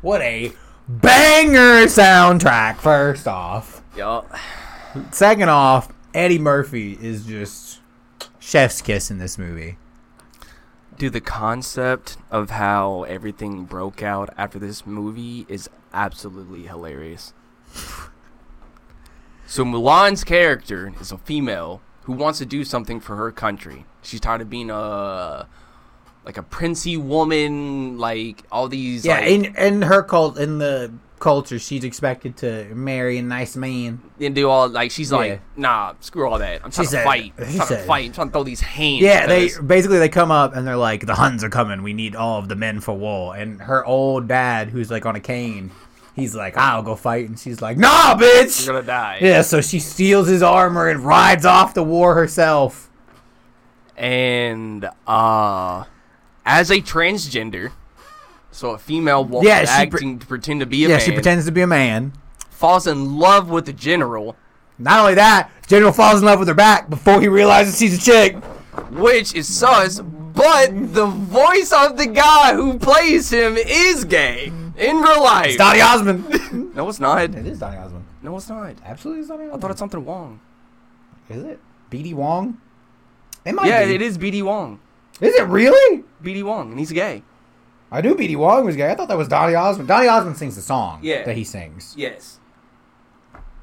What a banger soundtrack, first off. Yup. Second off, Eddie Murphy is just chef's kiss in this movie. Dude, the concept of how everything broke out after this movie is absolutely hilarious. So Mulan's character is a female who wants to do something for her country. She's tired of being a like a princey woman, like all these Yeah, like, in in her cult in the culture, she's expected to marry a nice man. and do all like she's Yeah. like, nah, screw all that. I'm trying said- to fight. I'm she trying to fight. I'm trying to throw these hands. Yeah, they basically they come up and they're like, the Huns are coming. We need all of the men for war. And her old dad, who's like on a cane, he's like, I'll go fight. And she's like, Nah, bitch. you're gonna die. Yeah, so she steals his armor and rides off to war herself. and uh as a transgender so a female wa- Yeah, she pre- acting to pretend to be a yeah, man she pretends to be a man. falls in love with the general Not only that, General falls in love with her back before he realizes she's a chick. which is sus but the voice of the guy who plays him is gay in real life It's Donny Osmond. no it's not it is Donny Osmond. no it's not Absolutely, it's Donny i Osmond. thought it's something wrong Is it? BD Wong? It might yeah be. it is bd wong Is it really? bd wong and he's gay I knew BD Wong was gay. I thought that was Donny Osmond. Donny Osmond sings the song Yeah. that he sings. yes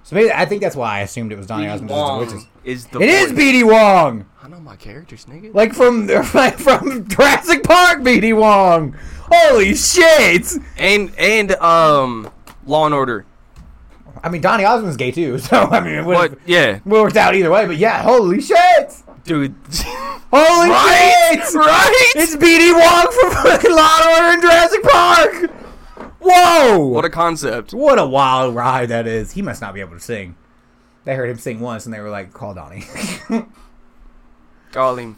So maybe I think that's why I assumed it was Donny Osmond. wong is, the it is. BD Wong, i know my characters nigga like from like from Jurassic Park. BD Wong. Holy shit! and and um law and order I mean, Donny Osmond's gay too, so I mean, it would but yeah worked out either way. But yeah, holy shit! dude Holy Right? shit! Right? It's BD Wong from fucking Law and Order in Jurassic Park. Whoa! What a concept. What a wild ride that is. He must not be able to sing. They heard him sing once and they were like, call Donnie. Call him.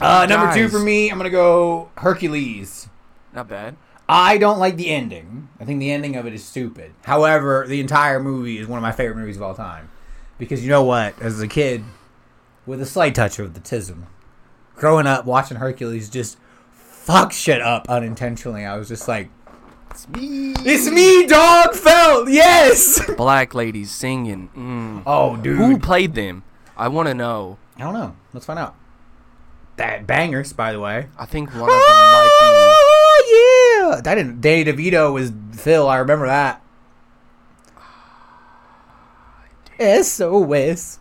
uh, number two for me, I'm to go Hercules. Not bad. I don't like the ending. I think the ending of it is stupid. However, the entire movie is one of my favorite movies of all time. Because you know what? As a kid, with a slight touch of autism, growing up watching Hercules just fuck shit up unintentionally, I was just like, It's me. it's me, dog felt, yes! Black ladies singing. Mm. Oh, dude. Who played them? I want to know. I don't know. Let's find out. That bangers, by the way. I think one of them might Oh yeah, that didn't. Danny DeVito was Phil. I remember that. SOS.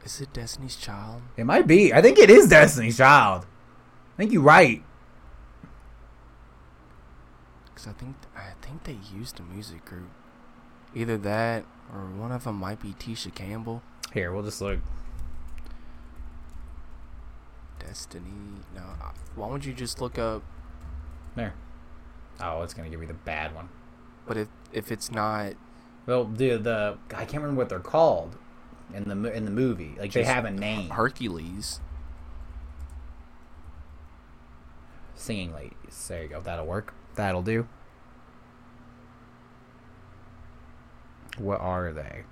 be. Is it Destiny's Child? It might be. I think it is Destiny's Child. I think you're right. Because I think I think they used a music group. Either that or one of them might be Tisha Campbell. Here, we'll just look. Destiny. No. Uh, why don't you just look up? There. Oh, it's gonna give me the bad one. But if if it's not, Well, the the I can't remember what they're called in the in the movie. Like they have a name. Hercules. Singing ladies. There you go. That'll work. That'll do. What are they?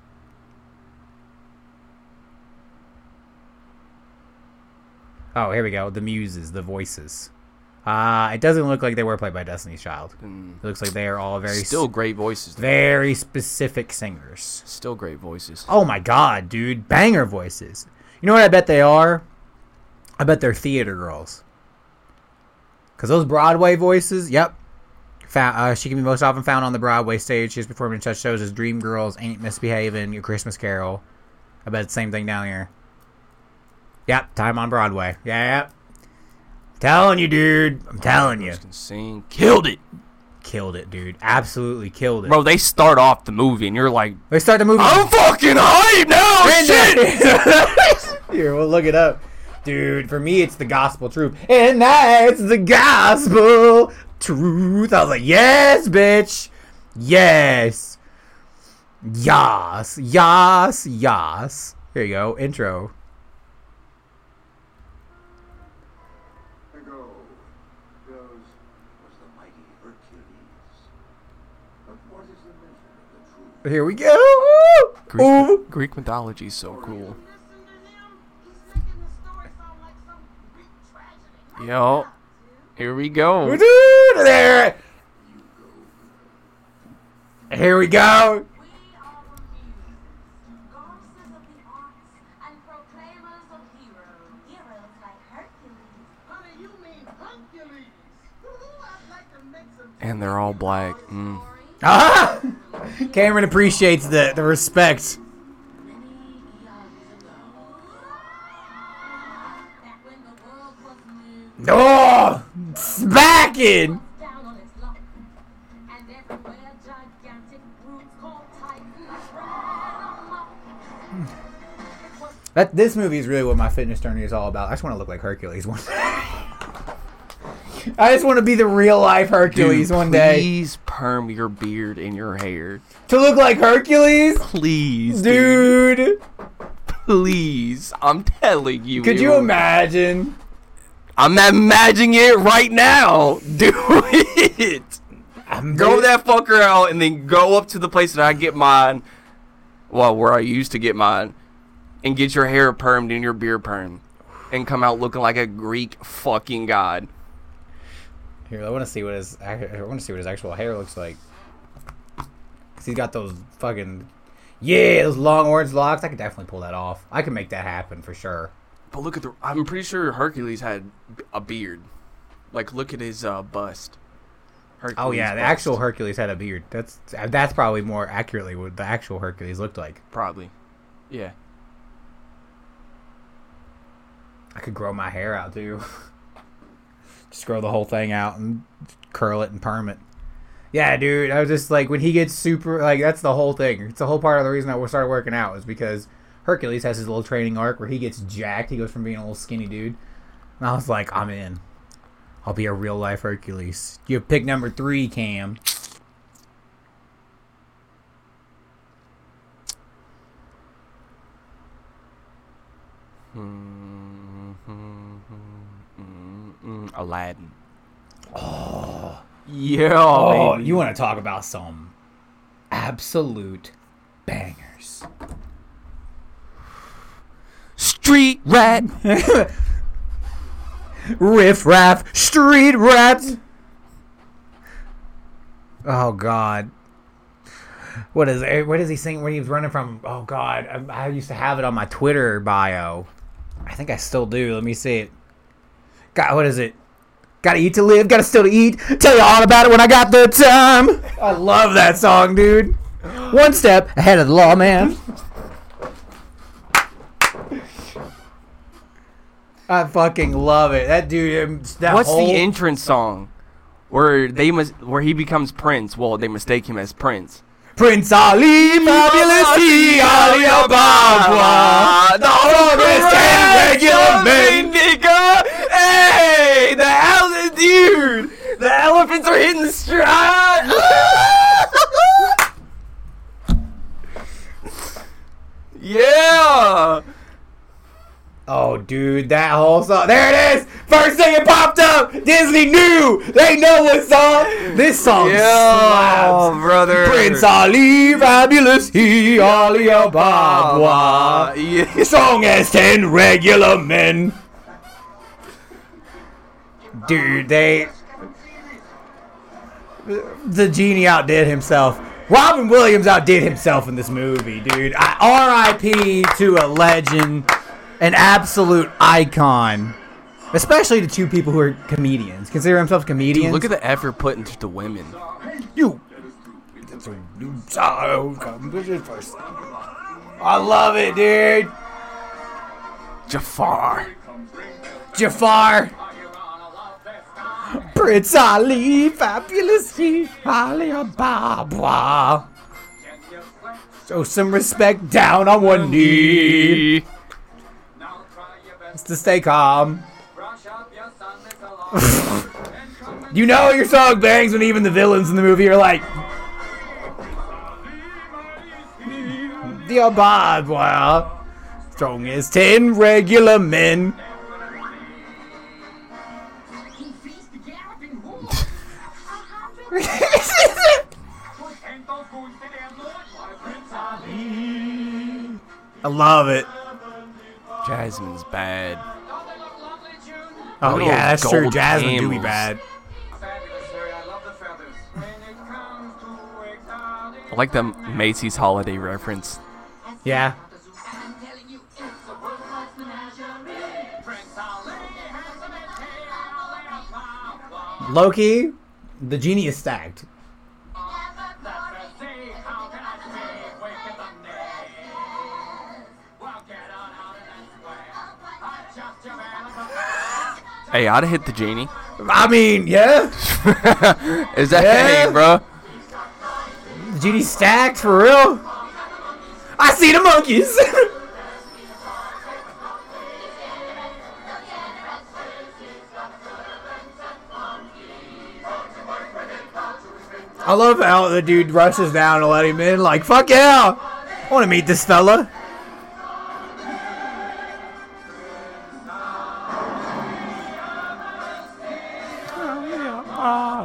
Oh, here we go. The muses, the voices. Uh, it doesn't look like they were played by Destiny's Child. Mm. It looks like they are all very Still great voices. though. very specific singers. Still great voices. Oh my god, dude, banger voices. You know what I bet they are? I bet they're theater girls. Cause those Broadway voices, yep. Found, uh, she can be most often found on the Broadway stage. She's performed in such shows as Dreamgirls, Ain't Misbehaving, Your Christmas Carol. I bet it's the same thing down here. Yep, time on Broadway. Yeah, yep. Telling you, dude. I'm telling you. Can sing. Killed it. killed it, dude. Absolutely killed it. Bro, they start off the movie and you're like, they start the movie. I'm fucking hype now. Shit. Here, we'll look it up. Dude, for me, it's the gospel truth. And that's the gospel truth. I was like, yes, bitch. Yes. Yas. Yas. Yas. Here you go. Intro. Here we go. Woo! Ooh. Greek, Greek mythology is so cool. Yo, here we go. There. Here we go. Heroes like Hercules. And they're all black. Mm. Ah! Cameron appreciates the, the respect. Oh! Smacking! That this movie is really what my fitness journey is all about. I just want to look like Hercules one day. I just want to be the real life Hercules Dude, one day. Please perm your beard and your hair. To look like Hercules? Please, dude. Dude, Please. I'm telling you. could you imagine? I'm imagining it right now. Do it. I'm Grow that fucker out and then go up to the place that I get mine. Well, where I used to get mine. And get your hair permed and your beard permed. And come out looking like a Greek fucking god. Here, I want to see what his I want to see what his actual hair looks like. Cause he's got those fucking yeah, those long orange locks. I could definitely pull that off. I could make that happen for sure. But look at the. I'm pretty sure Hercules had a beard. Like, look at his uh, bust. Hercules Oh yeah, the bust. actual Hercules had a beard. That's that's probably more accurately what the actual Hercules looked like. Probably. Yeah. I could grow my hair out too. just the whole thing out and curl it and perm it. Yeah, dude. I was just like when he gets super like that's the whole thing. It's the whole part of the reason I started working out is because Hercules has his little training arc where he gets jacked. He goes from being a little skinny dude. And I was like, I'm in. I'll be a real life Hercules. You have pick number three, Cam. Mm, Aladdin. Oh. Yeah, Oh, baby. you want to talk about some absolute bangers. Street rat. Riff raff, street rats. Oh God. What is it? What does he sing when he was running from? Oh God, I, I used to have it on my Twitter bio. I think I still do. Let me see it. God, what is it? Gotta eat to live, gotta still to eat. Tell you all about it when I got the time. I love that song, dude. One step ahead of the law, man. I fucking love it. That dude. um, That What's whole, the entrance song? Where they must, where he becomes Prince. Well, they mistake him as Prince. Prince Ali, fabulous he, Ali Ababwa, the strongest and regular man. nigga. The ele- dude, the elephants are hitting the stride. yeah. Oh, dude, that whole song. There it is. First thing it popped up. Disney knew. They know what song. This song Yeah, slaps. brother. Prince Ali, fabulous he, Ali Ababwa. Yeah. Strongest ten regular men. Dude, they. The genie outdid himself. Robin Williams outdid himself in this movie, dude. R.I.P. to a legend, an absolute icon. Especially to two people who are comedians. Consider themselves comedians. Dude, look at the effort put into the women. you. I love it, dude. Jafar. Jafar. Prince Ali, fabulous he, Ali Baba. Show some respect down on one knee. It's to stay calm. you know your song bangs when even the villains in the movie are like, the Ababwa. Strong as ten regular men. I love it. Jasmine's bad. Oh Little yeah, that's true. gold Jasmine do be bad. I like the Macy's holiday reference. Yeah. Loki, the genie is stacked. Hey, I'd have hit the genie. I mean, yeah, Is that Yeah. hey, bro? the genie stacked for real. I see the monkeys. I love how the dude rushes down to let him in. Like, fuck yeah, I want to meet this fella.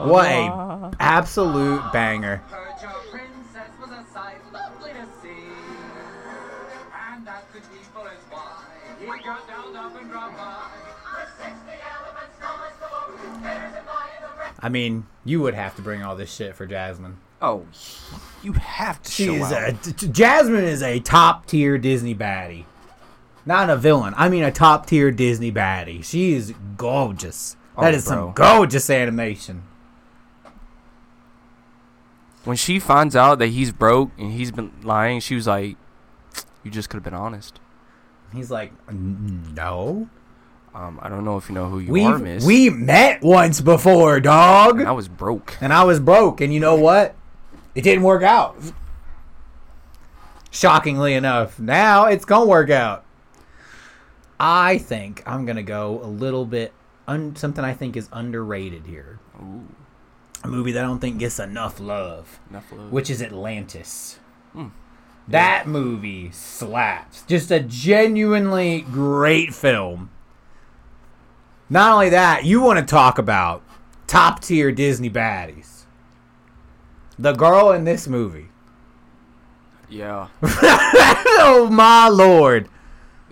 What a absolute banger. I mean, you would have to bring all this shit for Jasmine. Oh, you have to show She's out. a, Jasmine is a top tier Disney baddie. Not a villain. I mean a top tier Disney baddie. She is gorgeous. That Oh, is some gorgeous animation. when she finds out that he's broke and he's been lying, she was like, "You just could have been honest." He's like, no. Um, I don't know if you know who you We are, Miss. we met once before, dog. and I was broke. and I was broke, and you know what? It didn't work out. Shockingly enough, now it's gonna work out. I think I'm gonna go a little bit un- something I think is underrated here. Ooh, A movie that I don't think gets enough love, enough love. which is Atlantis. Hmm. That movie slaps. Just a genuinely great film. Not only that, you want to talk about top tier Disney baddies. The girl in this movie. yeah, oh my lord.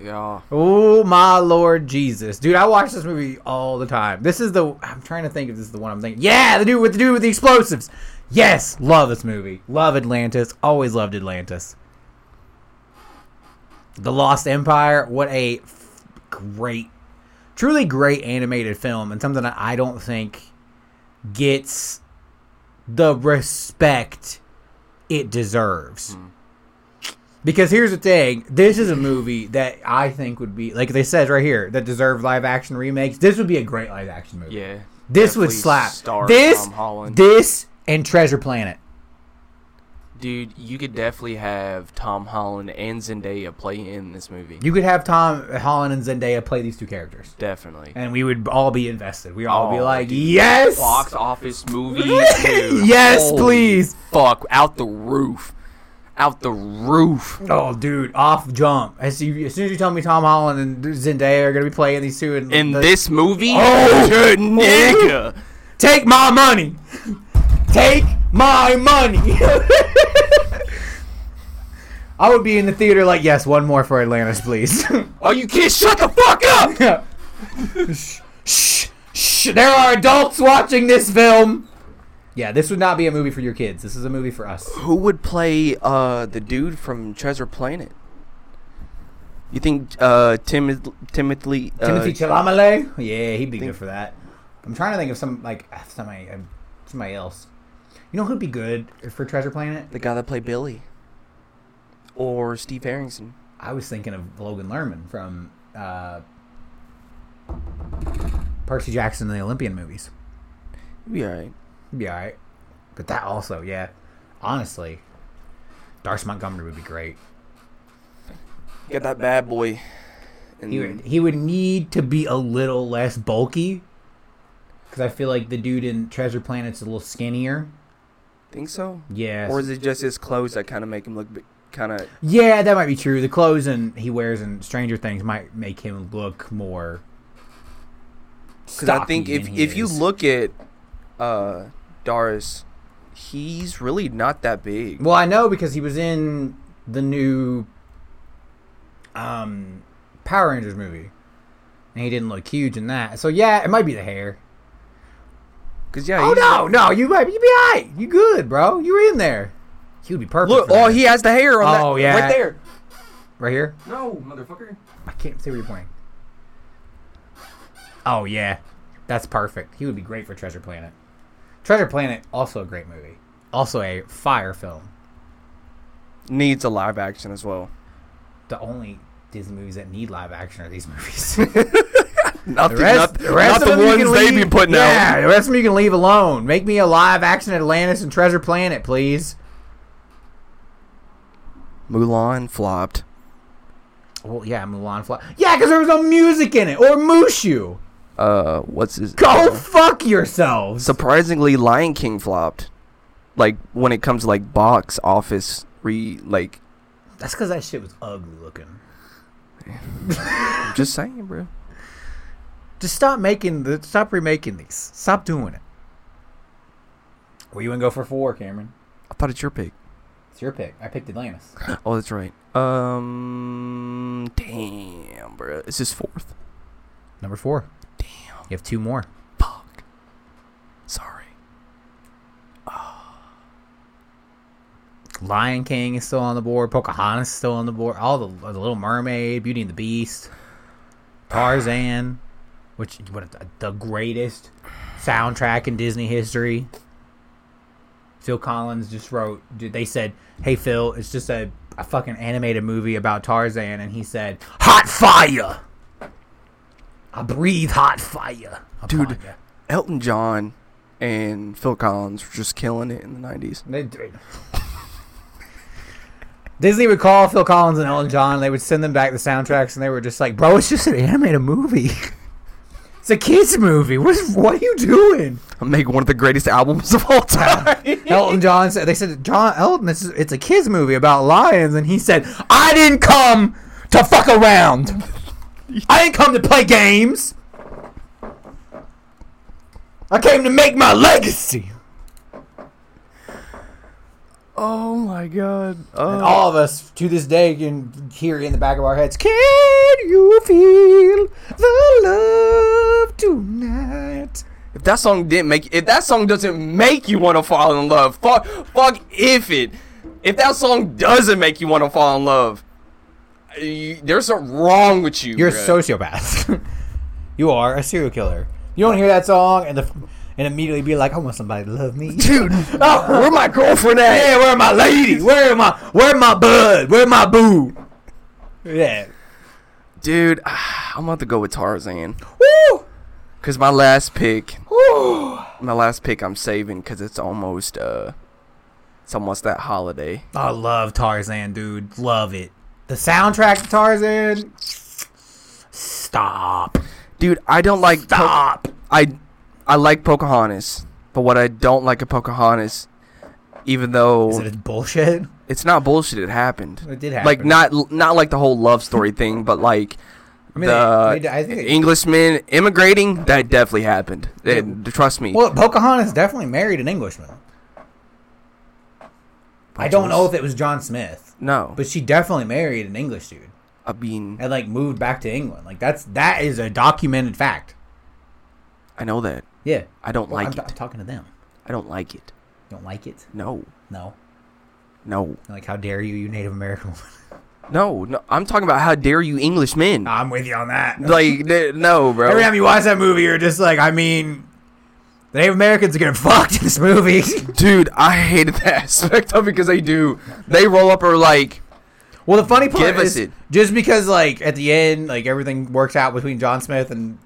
yeah. Oh my lord Jesus. Dude, I watch this movie all the time. This is the I'm trying to think if this is the one I'm thinking. Yeah, the dude with the dude with the explosives. Yes, love this movie. Love Atlantis. Always loved Atlantis. The Lost Empire, what a f- great truly great animated film and something that I don't think gets the respect it deserves. Hmm. Because here's the thing, this is a movie that I think would be like they says right here that deserve live action remakes. This would be a great live action movie. Yeah. this would slap. star This, Tom Holland. this, and Treasure Planet. Dude, you could definitely have Tom Holland and Zendaya play in this movie. You could have Tom Holland and Zendaya play these two characters, definitely. and we would all be invested. We'd all be Oh, like, dude. yes, Box office movie. yes, Holy please. Fuck, out the roof. Out the roof. Oh, dude, off jump. As, you, as soon as you tell me Tom Holland and Zendaya are gonna be playing these two in, In the- this movie? Oh! Nigga. Take my money. Take my money. I would be in the theater like, yes, one more for Atlantis, please. Oh, you kids, shut the fuck up! shh, shh, shh. There are adults watching this film. Yeah, this would not be a movie for your kids. This is a movie for us. Who would play uh the dude from Treasure Planet? You think uh Tim Timothy uh, Timothy Chalamet? Yeah, he'd be think- good for that. I'm trying to think of some like somebody, uh, somebody else. You know who'd be good for Treasure Planet? the guy that played Billy? Or Steve Harrington? I was thinking of Logan Lerman from uh, Percy Jackson and the Olympian movies. Be alright. Be alright. But that also, yeah. Honestly, Dacre Montgomery would be great. Get that bad boy. And He would, he would need to be a little less bulky. Because I feel like the dude in Treasure Planet's a little skinnier. Think so? Yeah. Or is it just his clothes that kind of make him look kind of? Yeah, that might be true. The clothes and he wears in Stranger Things might make him look more. Because I think if if you look at uh Doris, he's really not that big. well, I know because he was in the new um Power Rangers movie, and he didn't look huge in that. So yeah, it might be the hair. Because yeah, Oh no, no, you might you be alright. You good, bro? You were in there. He would be perfect. Look, oh, he has the hair on that. Oh, yeah. right there. right here. No, motherfucker. I can't see where you're pointing. Oh yeah, that's perfect. He would be great for Treasure Planet. Treasure Planet, also a great movie. Also a fire film. Needs a live action as well. The only Disney movies that need live action are these movies. Not The rest, not, the rest not the ones they leave, be putting yeah, out. Yeah, the rest of them you can leave alone. Make me a live action Atlantis and Treasure Planet, please. Mulan flopped. Well, yeah, Mulan flopped. Yeah, because there was no music in it or Mushu. Uh, what's his? Go fuck yourselves. Surprisingly, Lion King flopped. Like when it comes to like box office re like. That's because that shit was ugly looking. I'm just saying, bro. Just stop making the stop remaking these. Stop doing it. Where you gonna go for four, Cameron? I thought it's your pick. It's your pick. I picked Atlantis. Oh, that's right. Um, damn, bro. This is fourth. Number four. Damn. You have two more. Fuck. Sorry. Lion King is still on the board. Pocahontas is still on the board. All the, the Little Mermaid, Beauty and the Beast, Tarzan, which what the greatest soundtrack in Disney history. Phil Collins just wrote. They said, "Hey Phil, it's just a, a fucking animated movie about Tarzan," and he said, "Hot fire." I breathe hot fire, Dude. ya." Elton John and Phil Collins were just killing it in the 90s. They did. Disney would call Phil Collins and Elton John. And they would send them back the soundtracks, and they were just like, "Bro, it's just an animated movie. it's a kids movie. What, is, what are you doing?" I'm making one of the greatest albums of all time. Elton John said, "They said, John Elton, this is, it's a kids movie about lions," and he said, "I didn't come to fuck around. I didn't come to play games. I came to make my legacy." oh my god. And Oh. all of us to this day can hear in the back of our heads, Can you feel the love tonight? If that song didn't make if that song doesn't make you want to fall in love, fuck fuck if it if that song doesn't make you want to fall in love, you, there's something wrong with you. You're a sociopath. you are a serial killer. You don't hear that song and the and immediately be like, I want somebody to love me. dude. oh, Where my girlfriend at? yeah, where my lady? Where my where my bud? Where my boo? Yeah. Dude, I'm about to go with Tarzan. Woo! Cause my last pick, my last pick, I'm saving because it's almost uh, it's almost that holiday. I love Tarzan, dude. Love it. The soundtrack to Tarzan. Stop. Dude, I don't like. Po- Stop. I I like Pocahontas, but what I don't like of Pocahontas, even though Is it bullshit? it's not bullshit, it happened. It did happen. Like not not like the whole love story thing, but like I mean, the they- they- I think they- Englishmen immigrating that definitely happened. And trust me. Well, Pocahontas definitely married an Englishman. I don't know if it was John Smith, no, but she definitely married an English dude I mean and like moved back to England. Like that's that is a documented fact. I know that. Yeah, I don't Well, like I'm, it. I'm talking to them. I don't like it. You don't like it? No, No. no, Like how dare you, you Native American woman? no, no. I'm talking about how dare you Englishmen. I'm with you on that. like th- no, bro. Every time you watch that movie, you're just like, I mean, the Native Americans are getting fucked in this movie. Dude, I hated that aspect of it because they do. They roll up or like, Well, the funny part Give us is it. just because like at the end, like everything works out between John Smith and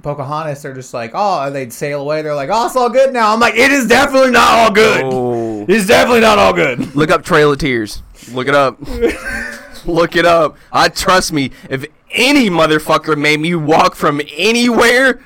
Pocahontas They're just like, oh, and they'd sail away. They're like, oh, it's all good now. I'm like, it is definitely not all good. Oh. It's definitely not all good. Look up Trail of Tears. Look it up. Look it up. I trust me. If any motherfucker made me walk from anywhere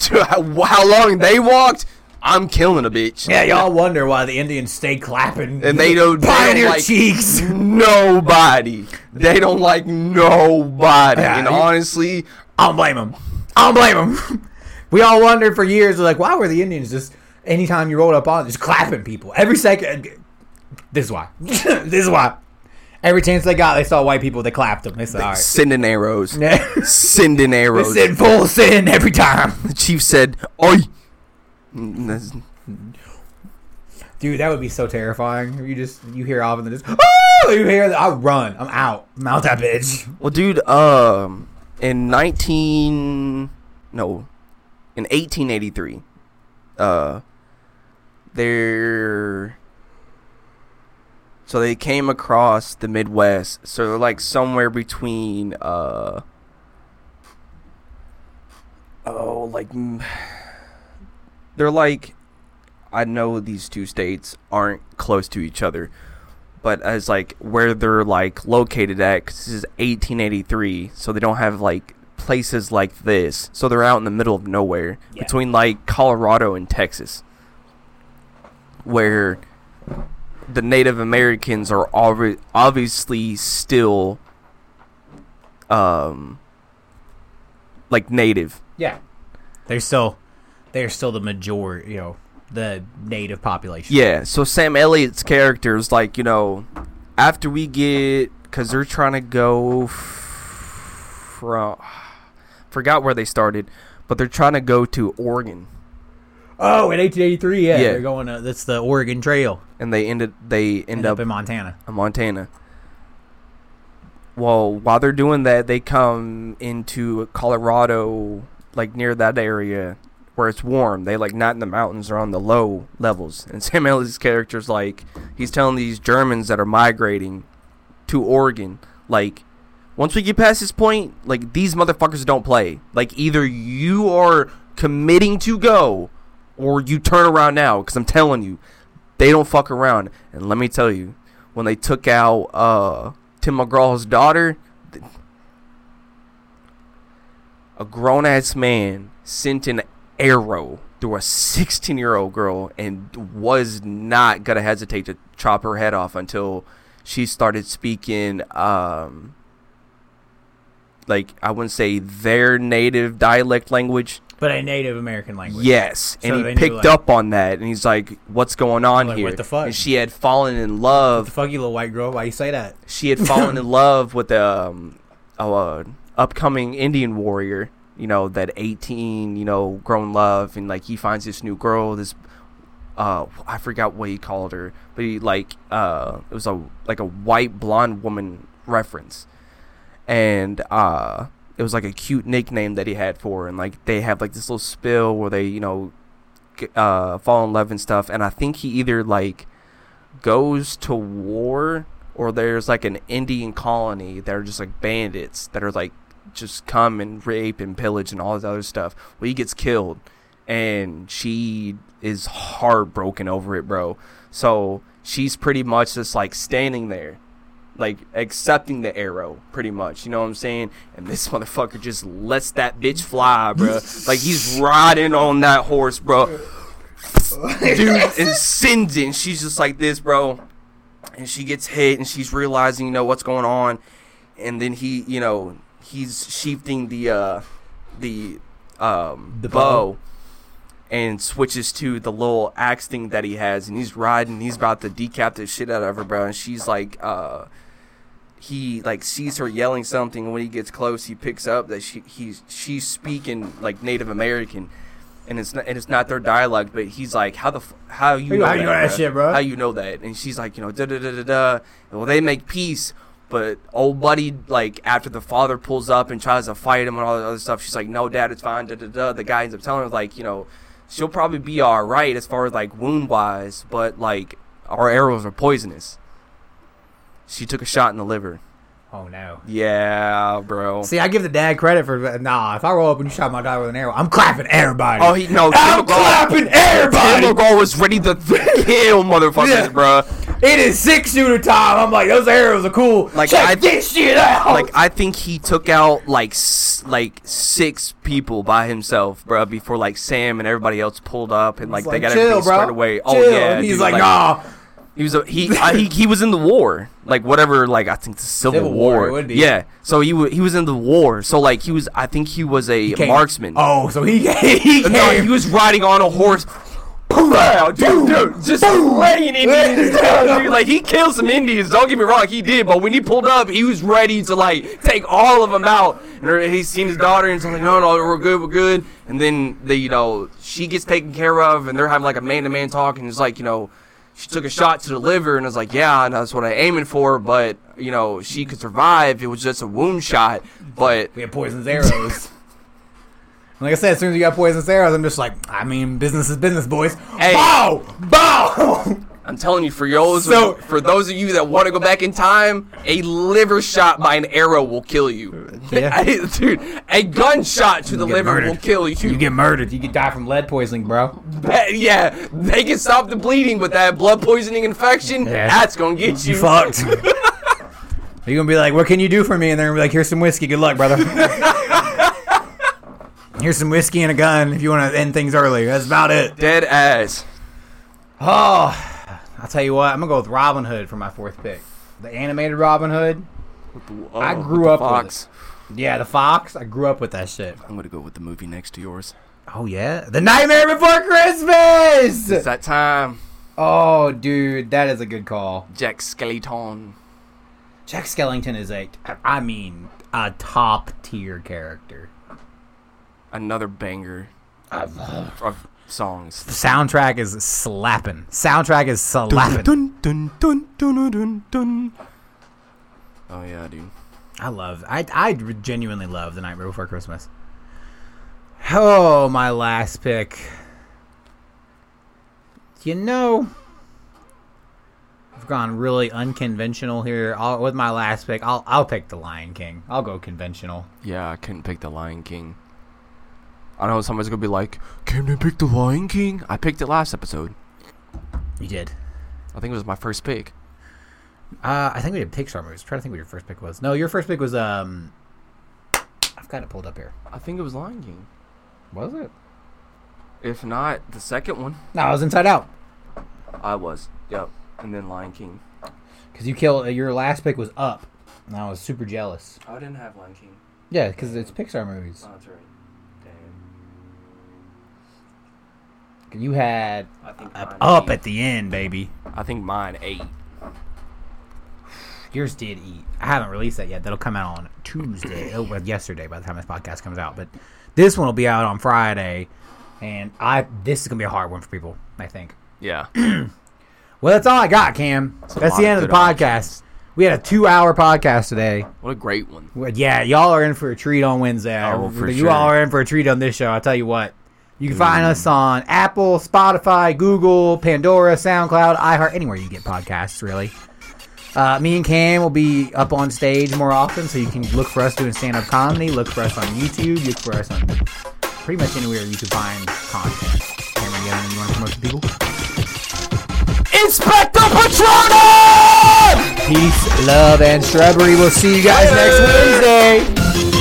to how, how long they walked, I'm killing a bitch. Yeah, y'all wonder why the Indians stay clapping And they don't, pioneer like cheeks. nobody. They don't like nobody. Yeah, and honestly, I don't blame them. I don't blame them. we all wondered for years, like, why were the Indians just anytime you rolled up on, just clapping people every second? This is why. this is why. Every chance they got, they saw white people. They clapped them. They said, "All right." sending arrows. Sending They arrows. said full sin every time. The chief said, Oi! Dude, that would be so terrifying. You just you hear off and then just oh, you hear that. I run. I'm out. I'm out that bitch. Well, dude, um, in 19, no, in 1883, uh, they're, so they came across the Midwest. So they're like somewhere between, uh, oh, like, mm, they're like, I know these two states aren't close to each other, but as like where they're like located at, 'cause this is 1883, so they don't have like places like this, so they're out in the middle of nowhere Yeah. between like Colorado and Texas, where the Native Americans are already obviously still, um, like native. Yeah. They're still they're still the majority, you know, the native population. Yeah, so Sam Elliott's character is like, you know, after we get, because they're trying to go from, forgot where they started, but they're trying to go to Oregon, Oh, in 1883, yeah, Yeah. they're going. To, that's the Oregon Trail. and they ended, they end End up up in Montana. in Montana. Well, while they're doing that, they come into Colorado, like near that area where it's warm. They like not in the mountains or on the low levels. And Sam Elliott's character's like he's telling these Germans that are migrating to Oregon, like once we get past this point, like these motherfuckers don't play. Like either you are committing to go or you turn around now because I'm telling you, they don't fuck around. And let me tell you, when they took out uh, Tim McGraw's daughter, a grown ass man sent an arrow through a 16 year old girl and was not gonna hesitate to chop her head off until she started speaking um like I wouldn't say their native dialect language. But a Native American language. Yes, and he they knew, picked like- up on that, and he's like, "What's going on Like, here?" what the fuck? And she had fallen in love. What the fuck, you little white girl? Why you say that? She had fallen in love with um, a uh, upcoming Indian warrior. You know that eighteen, you know, grown love, and like he finds this new girl. This, uh, I forgot what he called her, but he like uh, it was a like a white blonde woman reference, and uh, it was like a cute nickname that he had for her. And like they have like this little spill where they, you know, uh, fall in love and stuff. And I think he either like goes to war or there's like an Indian colony that are just like bandits that are like just come and rape and pillage and all this other stuff. Well, he gets killed and she is heartbroken over it, bro. So she's pretty much just like standing there, like accepting the arrow, pretty much. You know what I'm saying? And this motherfucker just lets that bitch fly, bro. like he's riding on that horse, bro dude and sends it and she's just like this bro and she gets hit and she's realizing you know what's going on and then he you know he's shifting the uh the um The bow bow. and switches to the little axe thing that he has and he's riding he's about to decap the shit out of her bro and she's like uh he like sees her yelling something and when he gets close he picks up that she he's she's speaking like native american and it's not and it's not their dialogue but he's like how the f- how you know How you know that shit, bro? how you know that? And she's like you know da da da da da. Well they make peace but old buddy like after the father pulls up and tries to fight him and all that other stuff she's like no dad it's fine da da da. The guy ends up telling her like you know she'll probably be all right as far as like wound wise but like our arrows are poisonous she took a shot in the liver Oh no. Yeah, bro. See, I give the dad credit for nah. If I roll up and you shot my dog with an arrow, I'm clapping everybody. Oh, he no. I'm McGraw- clapping everybody. Tim McGraw was ready to kill motherfuckers, Yeah. bro. It is six shooter time. I'm like, those arrows are cool. Like, Check I- this shit out. Like I think he took out like like six people by himself, bro. Before like Sam and everybody else pulled up and like He's they got chill, everything bro. squared away. Oh yeah, And he's dude, like, nah. He was a, he, I, he he was in the war, like whatever, like I think the Civil, Civil War, War. it would be. Yeah, so he wa he was in the war. So like he was, I think he was a Came- marksman. Oh, so he he came. no, he was riding on a horse. Wow, dude, dude, just laying Indians down, dude. Like he killed some Indians. Don't get me wrong, he did. But when he pulled up, he was ready to like take all of them out. And he's seen his daughter, and he's like, "No, no, we're good, we're good." And then the, you know, she gets taken care of, and they're having like a man-to-man talk, and it's like, you know, she took a shot to the liver, and I was like, "Yeah, and that's what I'm aiming for." But you know, she could survive. It was just a wound shot, but we had poisonous arrows. Like I said, as soon as you got poisonous arrows, I'm just like, I mean, business is business, boys. Hey. Bow, bow. I'm telling you, for those So- for those of you that want to go back in time, a liver shot by an arrow will kill you. Yeah. dude, a gunshot to the liver murdered. will kill you. you get murdered. You could die from lead poisoning, bro. yeah, they can stop the bleeding, but that blood poisoning infection, Yeah. that's gonna get you. You fucked. You're gonna be like, what can you do for me? And they're gonna be like, here's some whiskey. Good luck, brother. here's some whiskey and a gun if you want to end things early. That's about it. Dead ass. Oh, ah. I'll tell you what. I'm gonna go with Robin Hood for my fourth pick. The animated Robin Hood. I Oh, grew with the up with Fox. Yeah, the Fox. I grew up with that shit. I'm gonna go with the movie next to yours. Oh yeah, The Nightmare Before Christmas. It's that time. Oh, dude, that is a good call. Jack Skeleton. Jack Skellington is a, I mean, a top tier character. Another banger of songs. The soundtrack is slapping. Soundtrack is slapping. Dun, dun, dun, dun, dun, dun, dun. Oh yeah, dude. I love. I I genuinely love The Nightmare Before Christmas. Oh, my last pick. You know, I've gone really unconventional here. I'll, with my last pick, I'll I'll pick The Lion King. I'll go conventional. Yeah, I couldn't pick the Lion King. I know somebody's gonna be like, "Can they pick the Lion King?" I picked it last episode. You did. I think it was my first pick. Uh, I think we did Pixar movies. trying to think what your first pick was. No, your first pick was um. I've got it pulled up here. I think it was Lion King. Was it? If not, the second one. No, I was Inside Out. I was. Yep. And then Lion King. Because you killed your last pick was Up, and I was super jealous. I didn't have Lion King. Yeah, because it's Pixar movies. Oh, that's right. Damn. You had I think Up, at the end, baby. I think mine eight. Yours did eat. I haven't released that yet. That'll come out on Tuesday. oh, well, yesterday by the time this podcast comes out. But this one will be out on Friday, and I this is gonna be a hard one for people. I think. Yeah. Well, that's all I got, Cam. a That's the end of the podcast. We had a two-hour podcast today. what a great one. Yeah, y'all are in for a treat on Wednesday. Oh, for you sure. all are in for a treat on this show. I'll tell you what. You can find us on Apple, Spotify, Google, Pandora, SoundCloud, iHeart, anywhere you get podcasts, really. Uh, me and Cam will be up on stage more often, so you can look for us doing stand-up comedy. Look for us on YouTube. Look for us on pretty much anywhere you can find content. Cameron, you, people? Expecto Patronum! Peace, love, and shrubbery. We'll see you guys next Wednesday.